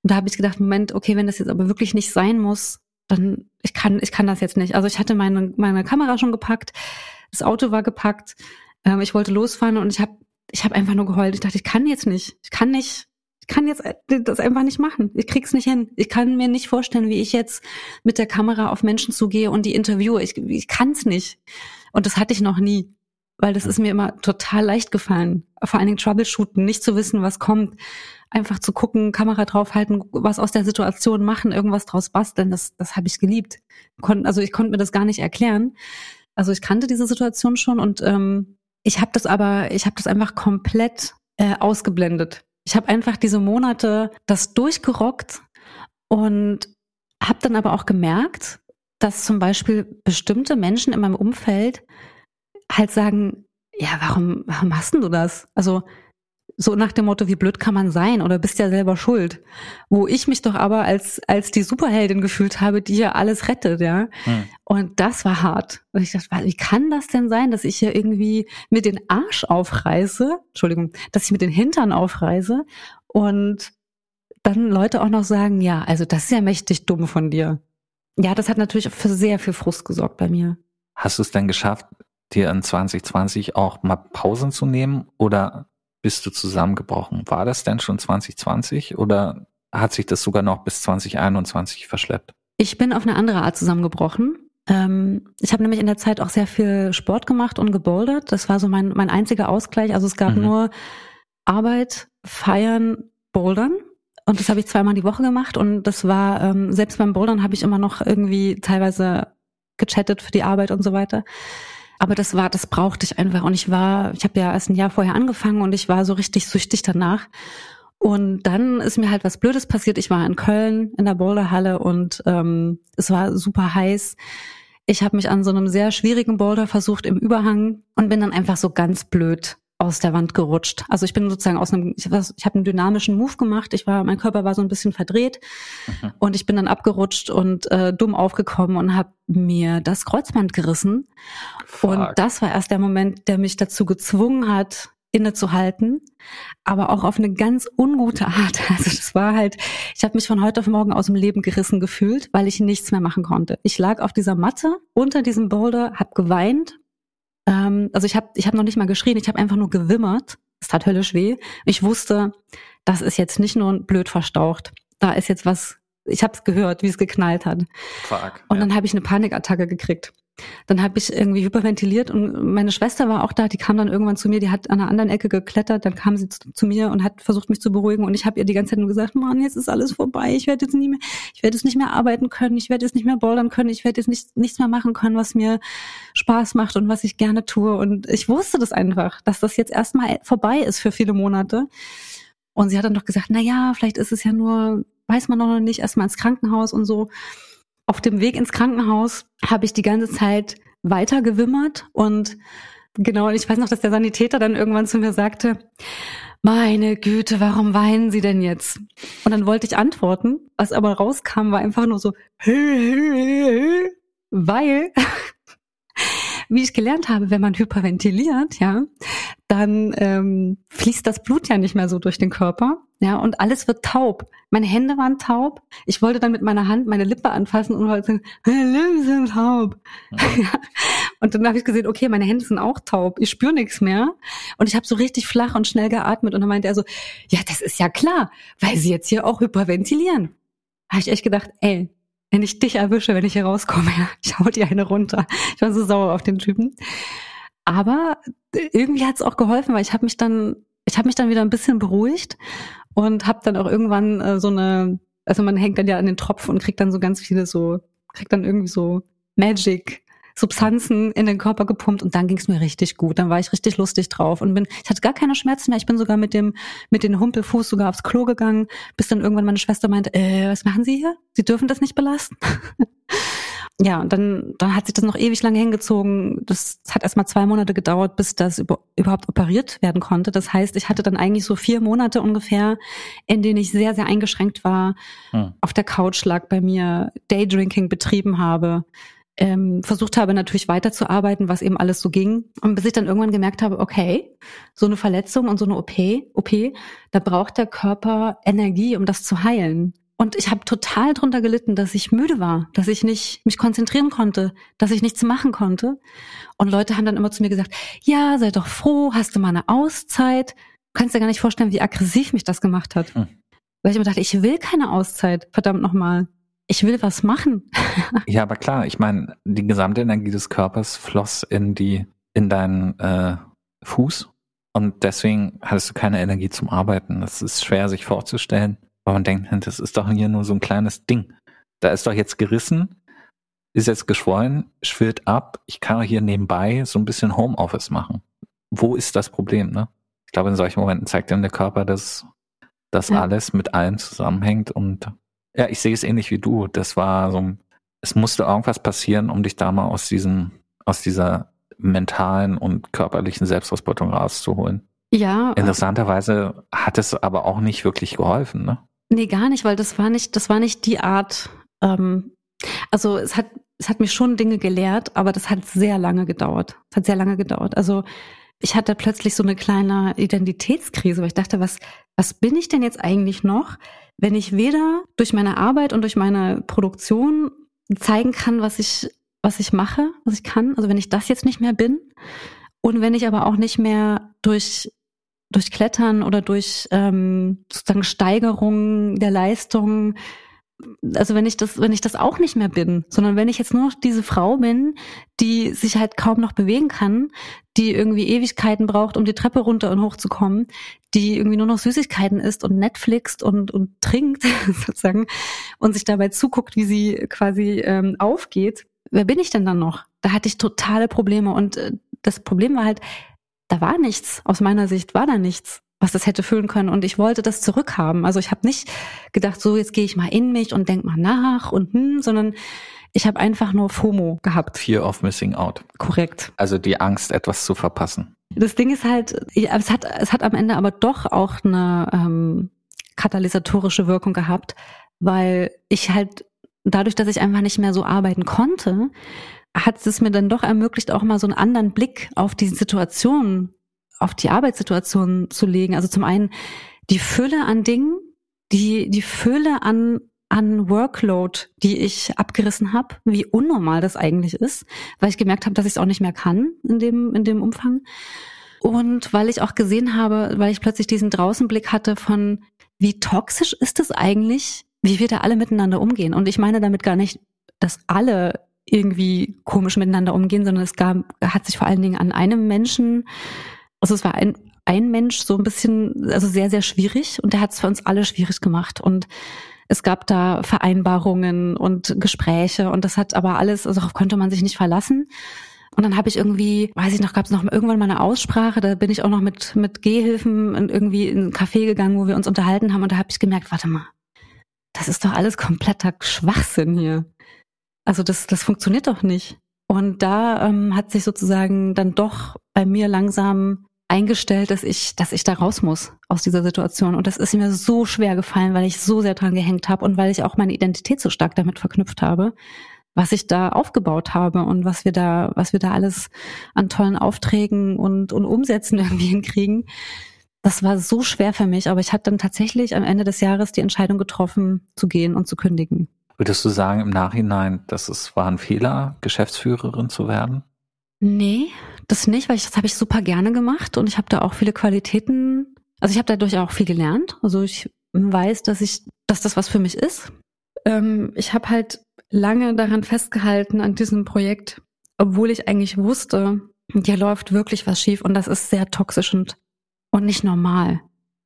Speaker 3: Und da habe ich gedacht, Moment, okay, wenn das jetzt aber wirklich nicht sein muss, dann ich kann ich kann das jetzt nicht. Also ich hatte meine meine Kamera schon gepackt, das Auto war gepackt, ähm, ich wollte losfahren und ich habe ich habe einfach nur geheult. Ich dachte, ich kann jetzt nicht, ich kann nicht ich kann jetzt äh, das einfach nicht machen. Ich krieg's nicht hin. Ich kann mir nicht vorstellen, wie ich jetzt mit der Kamera auf Menschen zugehe und die interviewe. Ich, ich kann's nicht. Und das hatte ich noch nie. Weil das ist mir immer total leicht gefallen. Vor allen Dingen Troubleshooten, nicht zu wissen, was kommt. Einfach zu gucken, Kamera draufhalten, was aus der Situation machen, irgendwas draus basteln. Das, das habe ich geliebt. Kon also ich konnte mir das gar nicht erklären. Also ich kannte diese Situation schon und ähm, ich habe das aber, ich habe das einfach komplett äh, ausgeblendet. Ich habe einfach diese Monate das durchgerockt und habe dann aber auch gemerkt, dass zum Beispiel bestimmte Menschen in meinem Umfeld halt sagen, ja, warum, warum machst du das? Also so nach dem Motto, wie blöd kann man sein oder bist ja selber schuld. Wo ich mich doch aber als, als die Superheldin gefühlt habe, die ja alles rettet, ja. Hm. Und das war hart. Und ich dachte, wie kann das denn sein, dass ich hier irgendwie mit den Arsch aufreiße, Entschuldigung, dass ich mit den Hintern aufreiße und dann Leute auch noch sagen, ja, also das ist ja mächtig dumm von dir. Ja, das hat natürlich für sehr viel Frust gesorgt bei mir.
Speaker 1: Hast du es denn geschafft, dir in 2020 auch mal Pausen zu nehmen oder bist du zusammengebrochen. War das denn schon 2020 oder hat sich das sogar noch bis 2021 verschleppt?
Speaker 3: Ich bin auf eine andere Art zusammengebrochen. Ähm, ich habe nämlich in der Zeit auch sehr viel Sport gemacht und gebouldert. Das war so mein, mein einziger Ausgleich. Also es gab mhm. nur Arbeit, Feiern, Bouldern. Und das habe ich zweimal die Woche gemacht. Und das war, ähm, selbst beim Bouldern habe ich immer noch irgendwie teilweise gechattet für die Arbeit und so weiter. Aber das war, das brauchte ich einfach. Und ich war, ich habe ja erst ein Jahr vorher angefangen und ich war so richtig süchtig danach. Und dann ist mir halt was Blödes passiert. Ich war in Köln in der Boulderhalle und ähm, es war super heiß. Ich habe mich an so einem sehr schwierigen Boulder versucht im Überhang und bin dann einfach so ganz blöd aus der Wand gerutscht. Also ich bin sozusagen aus einem, ich, ich habe einen dynamischen Move gemacht. Ich war, mein Körper war so ein bisschen verdreht mhm. und ich bin dann abgerutscht und äh, dumm aufgekommen und habe mir das Kreuzband gerissen. Fuck. Und das war erst der Moment, der mich dazu gezwungen hat, innezuhalten, aber auch auf eine ganz ungute Art. (laughs) Also das war halt, ich habe mich von heute auf morgen aus dem Leben gerissen gefühlt, weil ich nichts mehr machen konnte. Ich lag auf dieser Matte unter diesem Boulder, habe geweint. Ähm, also ich habe ich hab noch nicht mal geschrien, ich habe einfach nur gewimmert. Es tat höllisch weh. Ich wusste, das ist jetzt nicht nur blöd verstaucht. Da ist jetzt was, ich habe es gehört, wie es geknallt hat.
Speaker 1: Fuck,
Speaker 3: Und
Speaker 1: ja.
Speaker 3: dann habe ich eine Panikattacke gekriegt. Dann habe ich irgendwie hyperventiliert und meine Schwester war auch da, die kam dann irgendwann zu mir, die hat an einer anderen Ecke geklettert, dann kam sie zu, zu mir und hat versucht mich zu beruhigen und ich habe ihr die ganze Zeit nur gesagt, Mann, jetzt ist alles vorbei, ich werde jetzt nie mehr, ich werde jetzt nicht mehr arbeiten können, ich werde jetzt nicht mehr bouldern können, ich werde jetzt nicht, nichts mehr machen können, was mir Spaß macht und was ich gerne tue. Und ich wusste das einfach, dass das jetzt erstmal vorbei ist für viele Monate. Und sie hat dann doch gesagt, na ja, vielleicht ist es ja nur, weiß man noch nicht, erstmal ins Krankenhaus und so auf dem Weg ins Krankenhaus habe ich die ganze Zeit weiter gewimmert und genau, und ich weiß noch, dass der Sanitäter dann irgendwann zu mir sagte, meine Güte, warum weinen Sie denn jetzt? Und dann wollte ich antworten, was aber rauskam, war einfach nur so, weil, (laughs) wie ich gelernt habe, wenn man hyperventiliert, ja, dann ähm, fließt das Blut ja nicht mehr so durch den Körper, ja, und alles wird taub. Meine Hände waren taub. Ich wollte dann mit meiner Hand meine Lippe anfassen und wollte sagen, meine Lippen sind taub. (laughs) Ja. Und dann habe ich gesehen, okay, meine Hände sind auch taub. Ich spüre nichts mehr. Und ich habe so richtig flach und schnell geatmet. Und dann meinte er so, ja, das ist ja klar, weil sie jetzt hier auch hyperventilieren. Habe ich echt gedacht, ey, wenn ich dich erwische, wenn ich hier rauskomme, ja, (laughs) ich hau dir eine runter. Ich war so sauer auf den Typen. Aber irgendwie hat es auch geholfen, weil ich habe mich dann, ich habe mich dann wieder ein bisschen beruhigt und habe dann auch irgendwann äh, so eine, also man hängt dann ja an den Tropf und kriegt dann so ganz viele so, kriegt dann irgendwie so Magic Substanzen in den Körper gepumpt und dann ging es mir richtig gut. Dann war ich richtig lustig drauf und bin, ich hatte gar keine Schmerzen mehr. Ich bin sogar mit dem mit dem Humpelfuß sogar aufs Klo gegangen, bis dann irgendwann meine Schwester meinte, äh, was machen Sie hier? Sie dürfen das nicht belasten. (laughs) ja, und dann dann hat sich das noch ewig lange hingezogen. Das hat erst mal zwei Monate gedauert, bis das über, überhaupt operiert werden konnte. Das heißt, ich hatte dann eigentlich so vier Monate ungefähr, in denen ich sehr sehr eingeschränkt war,
Speaker 1: Hm.
Speaker 3: auf der Couch lag bei mir, Daydrinking betrieben habe ähm, versucht habe natürlich weiterzuarbeiten, was eben alles so ging. Und bis ich dann irgendwann gemerkt habe, okay, so eine Verletzung und so eine OP, OP, da braucht der Körper Energie, um das zu heilen. Und ich habe total drunter gelitten, dass ich müde war, dass ich nicht mich konzentrieren konnte, dass ich nichts machen konnte. Und Leute haben dann immer zu mir gesagt, ja, sei doch froh, hast du mal eine Auszeit. Du kannst dir gar nicht vorstellen, wie aggressiv mich das gemacht hat.
Speaker 1: Hm.
Speaker 3: Weil ich immer dachte, ich will keine Auszeit, verdammt nochmal. Ich will was machen. (laughs)
Speaker 1: Ja, aber klar, ich meine, die gesamte Energie des Körpers floss in die, in deinen äh, Fuß und deswegen hattest du keine Energie zum Arbeiten. Das ist schwer sich vorzustellen, weil man denkt, das ist doch hier nur so ein kleines Ding. Da ist doch jetzt gerissen, ist jetzt geschwollen, schwillt ab. Ich kann hier nebenbei so ein bisschen Homeoffice machen. Wo ist das Problem, ne? Ich glaube, in solchen Momenten zeigt dann der Körper, dass das
Speaker 3: Ja.
Speaker 1: alles mit allem zusammenhängt und ja, ich sehe es ähnlich wie du. Das war so, ein- es musste irgendwas passieren, um dich da mal aus diesem, aus dieser mentalen und körperlichen Selbstausbeutung rauszuholen.
Speaker 3: Ja,
Speaker 1: Interessanterweise hat es aber auch nicht wirklich geholfen, ne?
Speaker 3: Nee, gar nicht, weil das war nicht, das war nicht die Art. Ähm, also es hat, es hat mich schon Dinge gelehrt, aber das hat sehr lange gedauert. Es hat sehr lange gedauert. Also ich hatte plötzlich so eine kleine Identitätskrise, weil ich dachte, was, was bin ich denn jetzt eigentlich noch, wenn ich weder durch meine Arbeit und durch meine Produktion zeigen kann, was ich, was ich mache, was ich kann. Also wenn ich das jetzt nicht mehr bin und wenn ich aber auch nicht mehr durch durch Klettern oder durch ähm, sozusagen Steigerung der Leistung, also wenn ich das, wenn ich das auch nicht mehr bin, sondern wenn ich jetzt nur noch diese Frau bin, die sich halt kaum noch bewegen kann, die irgendwie Ewigkeiten braucht, um die Treppe runter und hoch zu kommen, die irgendwie nur noch Süßigkeiten isst und Netflixt und, und trinkt (laughs) sozusagen und sich dabei zuguckt, wie sie quasi ähm, aufgeht. Wer bin ich denn dann noch? Da hatte ich totale Probleme und äh, das Problem war halt, da war nichts. Aus meiner Sicht war da nichts, was das hätte füllen können. Und ich wollte das zurückhaben. Also ich habe nicht gedacht, so jetzt gehe ich mal in mich und denk mal nach und hm, sondern ich habe einfach nur FOMO gehabt.
Speaker 1: Fear of Missing Out.
Speaker 3: Korrekt.
Speaker 1: Also die Angst, etwas zu verpassen.
Speaker 3: Das Ding ist halt, ja, es hat, es hat am Ende aber doch auch eine ähm, katalysatorische Wirkung gehabt, weil ich halt dadurch, dass ich einfach nicht mehr so arbeiten konnte, hat es mir dann doch ermöglicht, auch mal so einen anderen Blick auf die Situation auf die Arbeitssituation zu legen. Also zum einen die Fülle an Dingen, die, die Fülle an, an Workload, die ich abgerissen habe, wie unnormal das eigentlich ist, weil ich gemerkt habe, dass ich es auch nicht mehr kann in dem, in dem Umfang. Und weil ich auch gesehen habe, weil ich plötzlich diesen Draußenblick hatte von, wie toxisch ist es eigentlich, wie wir da alle miteinander umgehen. Und ich meine damit gar nicht, dass alle irgendwie komisch miteinander umgehen, sondern es gab, hat sich vor allen Dingen an einem Menschen, also es war ein, ein Mensch so ein bisschen, also sehr, sehr schwierig und der hat es für uns alle schwierig gemacht und es gab da Vereinbarungen und Gespräche und das hat aber alles, also darauf konnte man sich nicht verlassen. Und dann habe ich irgendwie, weiß ich noch, gab es noch irgendwann mal eine Aussprache, da bin ich auch noch mit, mit Gehhilfen irgendwie in ein Café gegangen, wo wir uns unterhalten haben und da habe ich gemerkt, warte mal, das ist doch alles kompletter Schwachsinn hier. Also das, das funktioniert doch nicht. Und da ähm, hat sich sozusagen dann doch bei mir langsam eingestellt, dass ich, dass ich da raus muss aus dieser Situation. Und das ist mir so schwer gefallen, weil ich so sehr dran gehängt habe und weil ich auch meine Identität so stark damit verknüpft habe, was ich da aufgebaut habe und was wir da, was wir da alles an tollen Aufträgen und, und Umsätzen (laughs) irgendwie hinkriegen. Das war so schwer für mich, aber ich hatte dann tatsächlich am Ende des Jahres die Entscheidung getroffen, zu gehen und zu kündigen.
Speaker 1: Würdest du sagen im Nachhinein, dass es war ein Fehler, Geschäftsführerin zu werden?
Speaker 3: Nee, das nicht, weil ich, das habe ich super gerne gemacht und ich habe da auch viele Qualitäten, also ich habe dadurch auch viel gelernt. Also ich weiß, dass ich, dass das was für mich ist. Ähm, ich habe halt lange daran festgehalten an diesem Projekt, obwohl ich eigentlich wusste, hier läuft wirklich was schief und das ist sehr toxisch und, und nicht normal,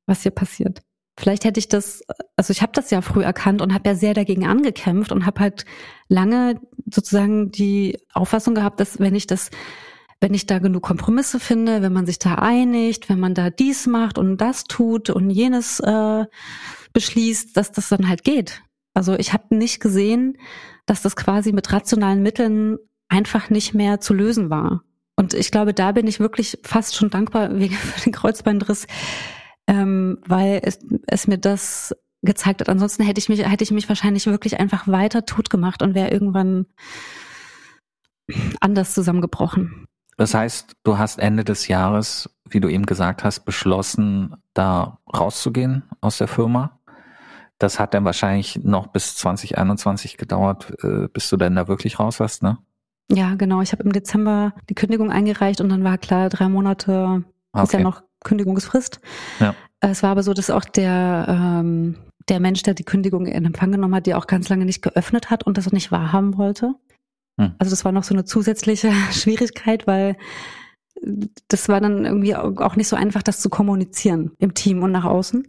Speaker 3: was hier passiert. Vielleicht hätte ich das, also ich habe das ja früh erkannt und habe ja sehr dagegen angekämpft und habe halt lange sozusagen die Auffassung gehabt, dass wenn ich das, wenn ich da genug Kompromisse finde, wenn man sich da einigt, wenn man da dies macht und das tut und jenes äh, beschließt, dass das dann halt geht. Also ich habe nicht gesehen, dass das quasi mit rationalen Mitteln einfach nicht mehr zu lösen war. Und ich glaube, da bin ich wirklich fast schon dankbar (laughs) wegen für den Kreuzbandriss, ähm, weil es, es mir das gezeigt hat. Ansonsten hätte ich mich, hätte ich mich wahrscheinlich wirklich einfach weiter tot gemacht und wäre irgendwann anders zusammengebrochen.
Speaker 1: Das heißt, du hast Ende des Jahres, wie du eben gesagt hast, beschlossen, da rauszugehen aus der Firma. Das hat dann wahrscheinlich noch bis 2021 gedauert, äh, bis du dann da wirklich raus warst, ne?
Speaker 3: Ja, genau. Ich habe im Dezember die Kündigung eingereicht und dann war klar, drei Monate okay. ist ja noch Kündigungsfrist. Ja. Es war aber so, dass auch der, ähm, der Mensch, der die Kündigung in Empfang genommen hat, die auch ganz lange nicht geöffnet hat und das auch nicht wahrhaben wollte. Hm. Also das war noch so eine zusätzliche (laughs) Schwierigkeit, weil das war dann irgendwie auch nicht so einfach, das zu kommunizieren im Team und nach außen.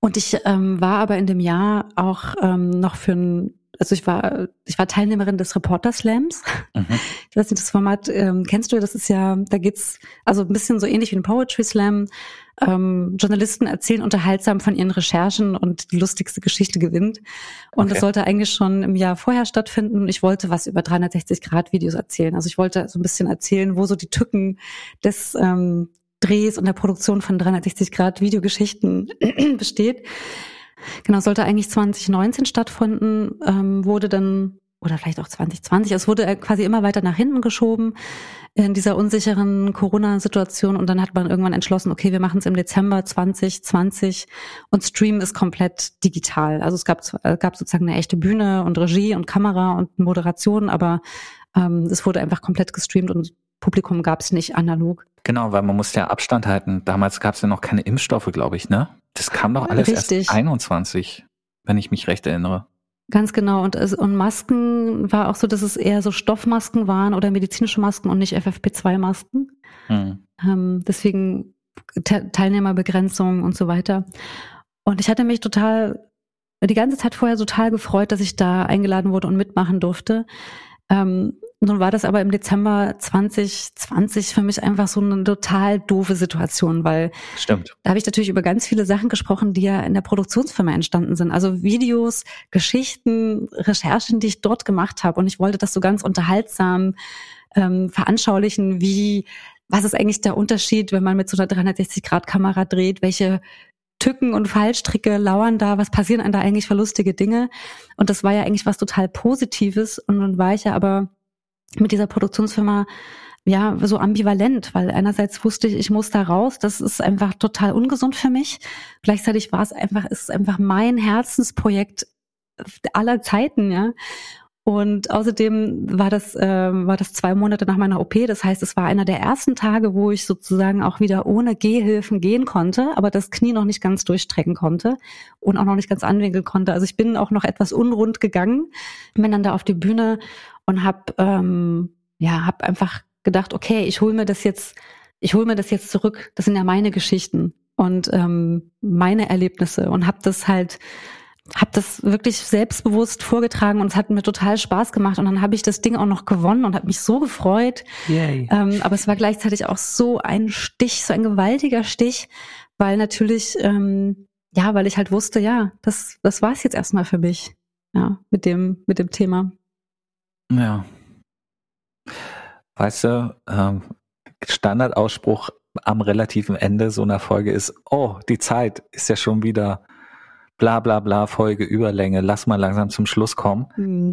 Speaker 3: Und ich ähm, war aber in dem Jahr auch ähm, noch für ein also ich war, ich war Teilnehmerin des Reporter Slams. Mhm. Ich weiß nicht, das Format ähm, kennst du, das ist ja, da geht's also ein bisschen so ähnlich wie ein Poetry Slam. Ähm, Journalisten erzählen unterhaltsam von ihren Recherchen und die lustigste Geschichte gewinnt. Und okay. das sollte eigentlich schon im Jahr vorher stattfinden. Ich wollte was über 360-Grad-Videos erzählen. Also ich wollte so ein bisschen erzählen, wo so die Tücken des ähm, Drehs und der Produktion von 360-Grad-Videogeschichten (clears throat) besteht. Genau, sollte eigentlich 2019 stattfinden, ähm, wurde dann oder vielleicht auch 2020. Es wurde quasi immer weiter nach hinten geschoben in dieser unsicheren Corona-Situation und dann hat man irgendwann entschlossen, okay, wir machen es im Dezember 2020 und Stream ist komplett digital. Also es gab, äh, gab sozusagen eine echte Bühne und Regie und Kamera und Moderation, aber ähm, es wurde einfach komplett gestreamt und Publikum gab es nicht analog.
Speaker 1: Genau, weil man muss ja Abstand halten. Damals gab es ja noch keine Impfstoffe, glaube ich, ne? Das kam doch alles Richtig. erst 21, wenn ich mich recht erinnere.
Speaker 3: Ganz genau. Und, und Masken war auch so, dass es eher so Stoffmasken waren oder medizinische Masken und nicht FFP2-Masken. Hm. Ähm, deswegen Te Teilnehmerbegrenzung und so weiter. Und ich hatte mich total die ganze Zeit vorher total gefreut, dass ich da eingeladen wurde und mitmachen durfte. Ähm, nun war das aber im Dezember 2020 für mich einfach so eine total doofe Situation, weil
Speaker 1: Stimmt.
Speaker 3: da habe ich natürlich über ganz viele Sachen gesprochen, die ja in der Produktionsfirma entstanden sind. Also Videos, Geschichten, Recherchen, die ich dort gemacht habe. Und ich wollte das so ganz unterhaltsam ähm, veranschaulichen, wie was ist eigentlich der Unterschied, wenn man mit so einer 360-Grad-Kamera dreht, welche Tücken und Fallstricke lauern da, was passieren an da eigentlich für lustige Dinge? Und das war ja eigentlich was total Positives. Und nun war ich ja aber mit dieser Produktionsfirma ja, so ambivalent, weil einerseits wusste ich, ich muss da raus, das ist einfach total ungesund für mich. Gleichzeitig war es einfach, ist einfach mein Herzensprojekt aller Zeiten, ja. Und außerdem war das, äh, war das zwei Monate nach meiner OP. Das heißt, es war einer der ersten Tage, wo ich sozusagen auch wieder ohne Gehhilfen gehen konnte, aber das Knie noch nicht ganz durchstrecken konnte und auch noch nicht ganz anwinkeln konnte. Also ich bin auch noch etwas unrund gegangen, bin dann da auf die Bühne und habe ähm, ja, hab einfach gedacht, okay, ich hole mir das jetzt, ich hole mir das jetzt zurück. Das sind ja meine Geschichten und ähm, meine Erlebnisse und habe das halt habe das wirklich selbstbewusst vorgetragen und es hat mir total Spaß gemacht und dann habe ich das Ding auch noch gewonnen und habe mich so gefreut. Yay. Ähm, aber es war gleichzeitig auch so ein Stich, so ein gewaltiger Stich, weil natürlich, ähm, ja, weil ich halt wusste, ja, das, das war es jetzt erstmal für mich, ja, mit dem, mit dem Thema.
Speaker 1: Ja. Weißt du, ähm, Standardausspruch am relativen Ende so einer Folge ist, oh, die Zeit ist ja schon wieder bla bla bla Folge Überlänge, lass mal langsam zum Schluss kommen. Hm.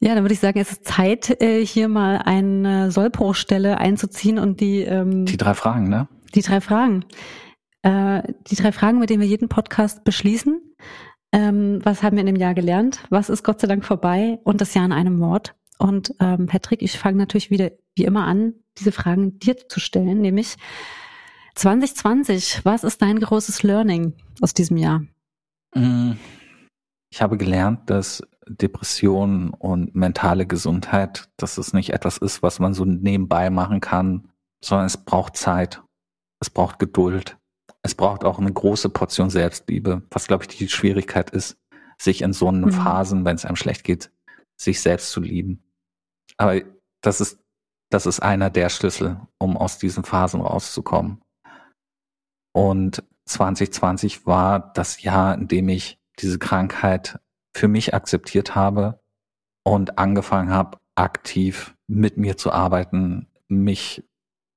Speaker 3: Ja, dann würde ich sagen, es ist Zeit, äh, hier mal eine Sollbruchstelle einzuziehen und die ähm,
Speaker 1: Die drei Fragen, ne?
Speaker 3: Die drei Fragen. Äh, die drei Fragen, mit denen wir jeden Podcast beschließen. Ähm, was haben wir in dem Jahr gelernt? Was ist Gott sei Dank vorbei? Und das Jahr in einem Wort. Und ähm, Patrick, ich fange natürlich wieder wie immer an, diese Fragen dir zu stellen, nämlich 2020, was ist dein großes Learning aus diesem Jahr?
Speaker 1: Mm, ich habe gelernt, dass Depression und mentale Gesundheit, dass es nicht etwas ist, was man so nebenbei machen kann, sondern es braucht Zeit, es braucht Geduld, es braucht auch eine große Portion Selbstliebe, was glaube ich die Schwierigkeit ist, sich in so einen mhm. Phasen, wenn es einem schlecht geht, sich selbst zu lieben. Aber das ist, das ist einer der Schlüssel, um aus diesen Phasen rauszukommen. Und 2020 war das Jahr, in dem ich diese Krankheit für mich akzeptiert habe und angefangen habe, aktiv mit mir zu arbeiten, mich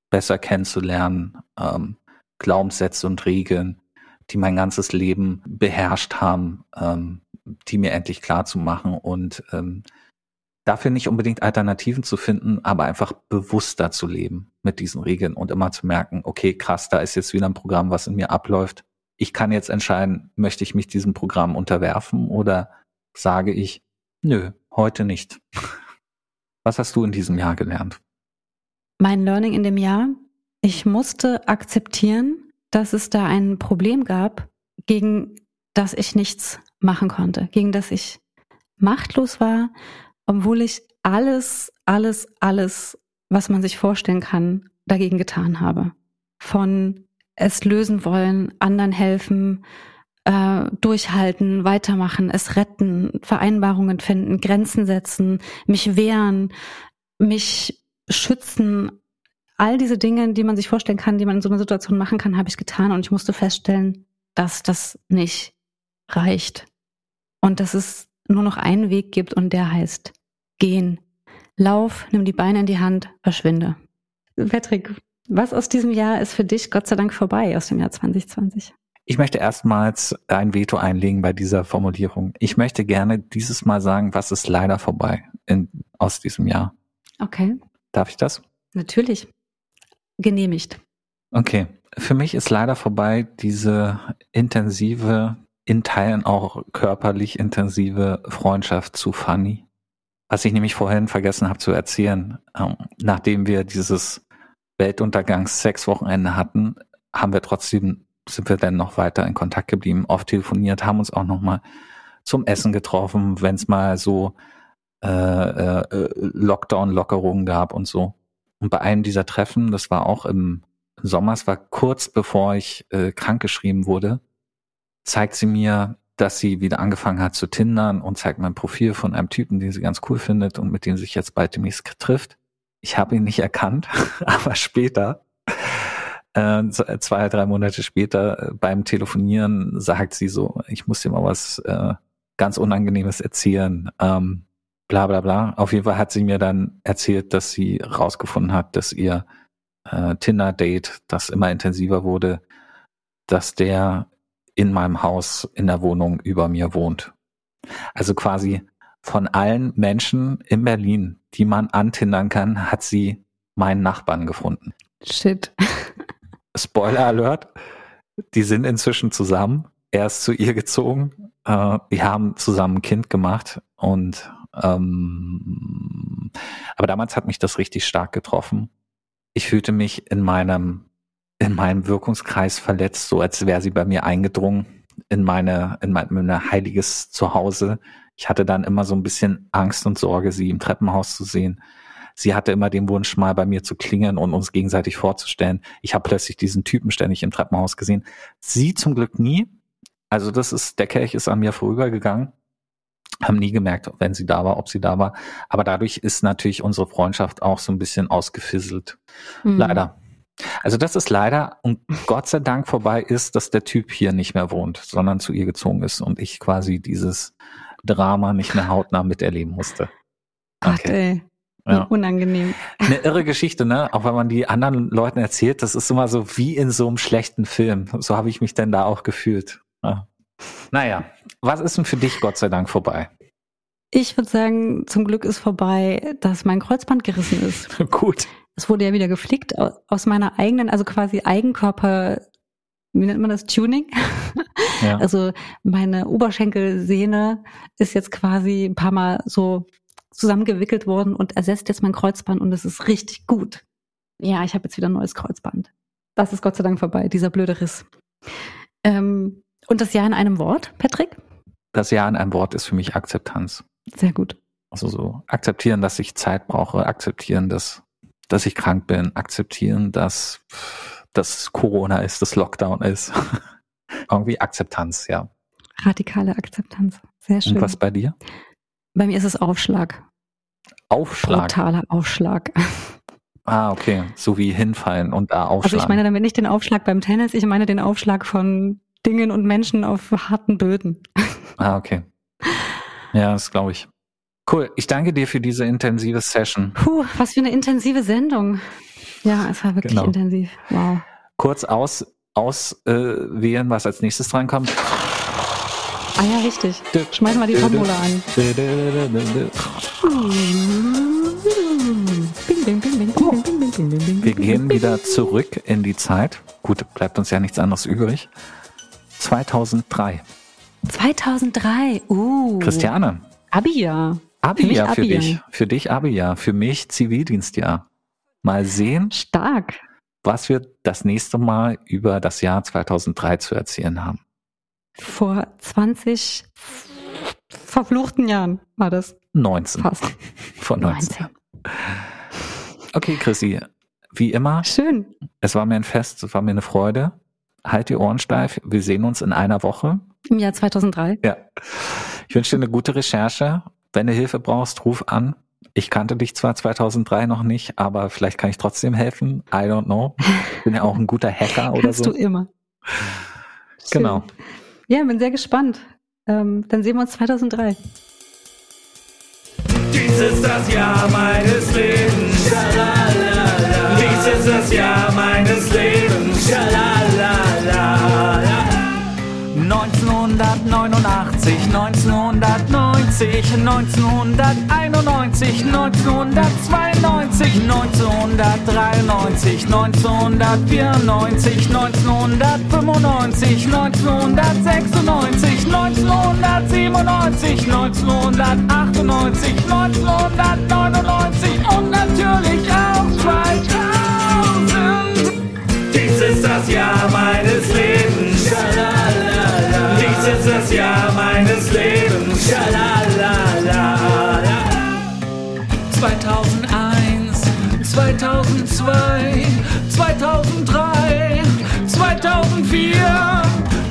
Speaker 1: besser kennenzulernen, ähm, Glaubenssätze und Regeln, die mein ganzes Leben beherrscht haben, ähm, die mir endlich klar zu machen und ähm, dafür nicht unbedingt Alternativen zu finden, aber einfach bewusster zu leben mit diesen Regeln und immer zu merken, okay, krass, da ist jetzt wieder ein Programm, was in mir abläuft. Ich kann jetzt entscheiden, möchte ich mich diesem Programm unterwerfen oder sage ich, nö, heute nicht. (laughs) Was hast du in diesem Jahr gelernt?
Speaker 3: Mein Learning in dem Jahr, ich musste akzeptieren, dass es da ein Problem gab, gegen das ich nichts machen konnte, gegen das ich machtlos war obwohl ich alles, alles, alles, was man sich vorstellen kann, dagegen getan habe. Von es lösen wollen, anderen helfen, äh, durchhalten, weitermachen, es retten, Vereinbarungen finden, Grenzen setzen, mich wehren, mich schützen. All diese Dinge, die man sich vorstellen kann, die man in so einer Situation machen kann, habe ich getan und ich musste feststellen, dass das nicht reicht und dass es nur noch einen Weg gibt und der heißt gehen. Lauf, nimm die Beine in die Hand, verschwinde. Patrick, was aus diesem Jahr ist für dich Gott sei Dank vorbei aus dem Jahr 2020?
Speaker 1: Ich möchte erstmals ein Veto einlegen bei dieser Formulierung. Ich möchte gerne dieses Mal sagen, was ist leider vorbei in, aus diesem Jahr.
Speaker 3: Okay.
Speaker 1: Darf ich das?
Speaker 3: Natürlich. Genehmigt.
Speaker 1: Okay. Für mich ist leider vorbei diese intensive, in Teilen auch körperlich intensive Freundschaft zu Fanny. Was ich nämlich vorhin vergessen habe zu erzählen, ähm, nachdem wir dieses Weltuntergangs-Sex-Wochenende hatten, haben wir trotzdem, sind wir dann noch weiter in Kontakt geblieben, oft telefoniert, haben uns auch noch mal zum Essen getroffen, wenn es mal so äh, äh, Lockdown-Lockerungen gab und so. Und bei einem dieser Treffen, das war auch im Sommer, es war kurz bevor ich äh, krankgeschrieben wurde, zeigt sie mir dass sie wieder angefangen hat zu tindern und zeigt mir ein Profil von einem Typen, den sie ganz cool findet und mit dem sie sich jetzt bald demnächst trifft. Ich habe ihn nicht erkannt, (laughs) aber später, äh, zwei, drei Monate später äh, beim Telefonieren sagt sie so, ich muss dir mal was äh, ganz Unangenehmes erzählen. Ähm, bla bla bla. Auf jeden Fall hat sie mir dann erzählt, dass sie rausgefunden hat, dass ihr äh, Tinder-Date, das immer intensiver wurde, dass der in meinem Haus, in der Wohnung über mir wohnt. Also quasi von allen Menschen in Berlin, die man antindern kann, hat sie meinen Nachbarn gefunden.
Speaker 3: Shit. (laughs)
Speaker 1: Spoiler Alert, die sind inzwischen zusammen. Er ist zu ihr gezogen. Äh, wir haben zusammen ein Kind gemacht und ähm, aber damals hat mich das richtig stark getroffen. Ich fühlte mich in meinem in meinem Wirkungskreis verletzt, so als wäre sie bei mir eingedrungen in meine in mein, in mein heiliges Zuhause. Ich hatte dann immer so ein bisschen Angst und Sorge, sie im Treppenhaus zu sehen. Sie hatte immer den Wunsch, mal bei mir zu klingeln und uns gegenseitig vorzustellen. Ich habe plötzlich diesen Typen ständig im Treppenhaus gesehen. Sie zum Glück nie. Also das ist, der Kelch ist an mir vorübergegangen. Haben nie gemerkt, wenn sie da war, ob sie da war. Aber dadurch ist natürlich unsere Freundschaft auch so ein bisschen ausgefisselt. Mhm. Leider. Also das ist leider und Gott sei Dank vorbei ist, dass der Typ hier nicht mehr wohnt, sondern zu ihr gezogen ist und ich quasi dieses Drama nicht mehr hautnah miterleben musste.
Speaker 3: Gott, ey. Ja. Unangenehm.
Speaker 1: Eine irre Geschichte, ne? Auch wenn man die anderen Leuten erzählt, das ist immer so wie in so einem schlechten Film. So habe ich mich denn da auch gefühlt. Ja. Naja, was ist denn für dich Gott sei Dank vorbei?
Speaker 3: Ich würde sagen, zum Glück ist vorbei, dass mein Kreuzband gerissen ist. (laughs)
Speaker 1: Gut.
Speaker 3: Es wurde ja wieder geflickt aus meiner eigenen, also quasi Eigenkörper, wie nennt man das, Tuning? (laughs) Ja. Also meine Oberschenkelsehne ist jetzt quasi ein paar Mal so zusammengewickelt worden und ersetzt jetzt mein Kreuzband und es ist richtig gut. Ja, ich habe jetzt wieder ein neues Kreuzband. Das ist Gott sei Dank vorbei, dieser blöde Riss. Ähm, und das Jahr in einem Wort, Patrick?
Speaker 1: Das Jahr in einem Wort ist für mich Akzeptanz.
Speaker 3: Sehr gut.
Speaker 1: Also so akzeptieren, dass ich Zeit brauche, akzeptieren, dass, dass ich krank bin, akzeptieren, dass, dass Corona ist, dass Lockdown ist. (laughs) Irgendwie Akzeptanz, ja.
Speaker 3: Radikale Akzeptanz. Sehr schön.
Speaker 1: Und was bei dir?
Speaker 3: Bei mir ist es Aufschlag.
Speaker 1: Aufschlag.
Speaker 3: Brutaler Aufschlag.
Speaker 1: Ah, okay. So wie hinfallen und da aufschlagen.
Speaker 3: Also ich meine damit nicht den Aufschlag beim Tennis, ich meine den Aufschlag von Dingen und Menschen auf harten Böden.
Speaker 1: Ah, okay. Ja, das glaube ich. Cool. Ich danke dir für diese intensive Session.
Speaker 3: Puh, was für eine intensive Sendung. Ja, es war wirklich genau. intensiv. Wow.
Speaker 1: Kurz aus, auswählen, äh, was als nächstes drankommt.
Speaker 3: Ah ja, richtig. Schmeiß mal die Tombola an.
Speaker 1: Wir gehen wieder zurück in die Zeit. Gut, bleibt uns ja nichts anderes übrig. 2003.
Speaker 3: 2003, uh.
Speaker 1: Christiane.
Speaker 3: Abi-Jahr.
Speaker 1: Abi-Jahr für, für dich. Für dich Abi-Jahr. Für mich Zivildienstjahr. Mal sehen.
Speaker 3: Stark.
Speaker 1: Was wir das nächste Mal über das Jahr 2003 zu erzählen haben
Speaker 3: vor 20 verfluchten Jahren war das.
Speaker 1: 19.
Speaker 3: Fast.
Speaker 1: Vor 19. 19. Okay, Chrissy, wie immer.
Speaker 3: Schön.
Speaker 1: Es war mir ein Fest, es war mir eine Freude. Halt die Ohren steif. Wir sehen uns in einer Woche.
Speaker 3: Im Jahr 2003.
Speaker 1: Ja. Ich wünsche dir eine gute Recherche. Wenn du Hilfe brauchst, ruf an. Ich kannte dich zwar 2003 noch nicht, aber vielleicht kann ich trotzdem helfen. I don't know. Bin ja auch ein guter Hacker oder
Speaker 3: Kannst
Speaker 1: so.
Speaker 3: du immer.
Speaker 1: Genau.
Speaker 3: Ja, bin sehr gespannt. Ähm, dann sehen wir uns 2003.
Speaker 2: Dies ist das Jahr meines Lebens. Schalalala. Dies ist das Jahr meines Lebens. Schalalala.
Speaker 1: 1989, 1990, 1991, 1992, 1993, 1994, 1995, 1996, 1997, 1998, 1999 und natürlich auch 2000.
Speaker 2: Dies ist das Jahr meines Lebens. Dies ist das Jahr meines Lebens. Schalalala.
Speaker 1: 2002, 2003, 2004,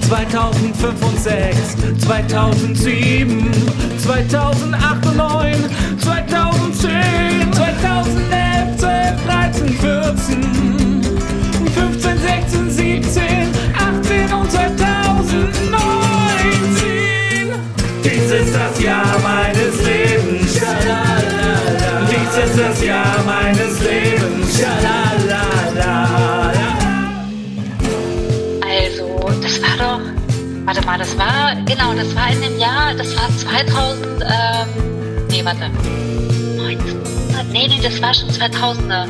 Speaker 1: 2005 und 6, 2007, 2008 und 9, 2010, 2011, 12, 13, 14, 15, 16, 17, 18 und 2019.
Speaker 2: Dies ist das Jahr meines Lebens. Dies ist das Jahr meines Lebens.
Speaker 4: Also, das war doch, warte mal, das war, genau, das war in dem Jahr, das war 2000, ähm, nee, warte, 1900, nee, nee, das war schon 2000er.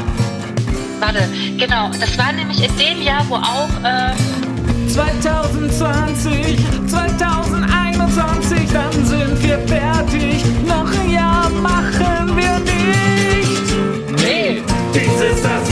Speaker 3: Warte, genau, das war nämlich in dem Jahr, wo auch, ähm,
Speaker 2: 2020, 2021, dann sind wir fertig, noch ein Jahr machen wir nicht. That's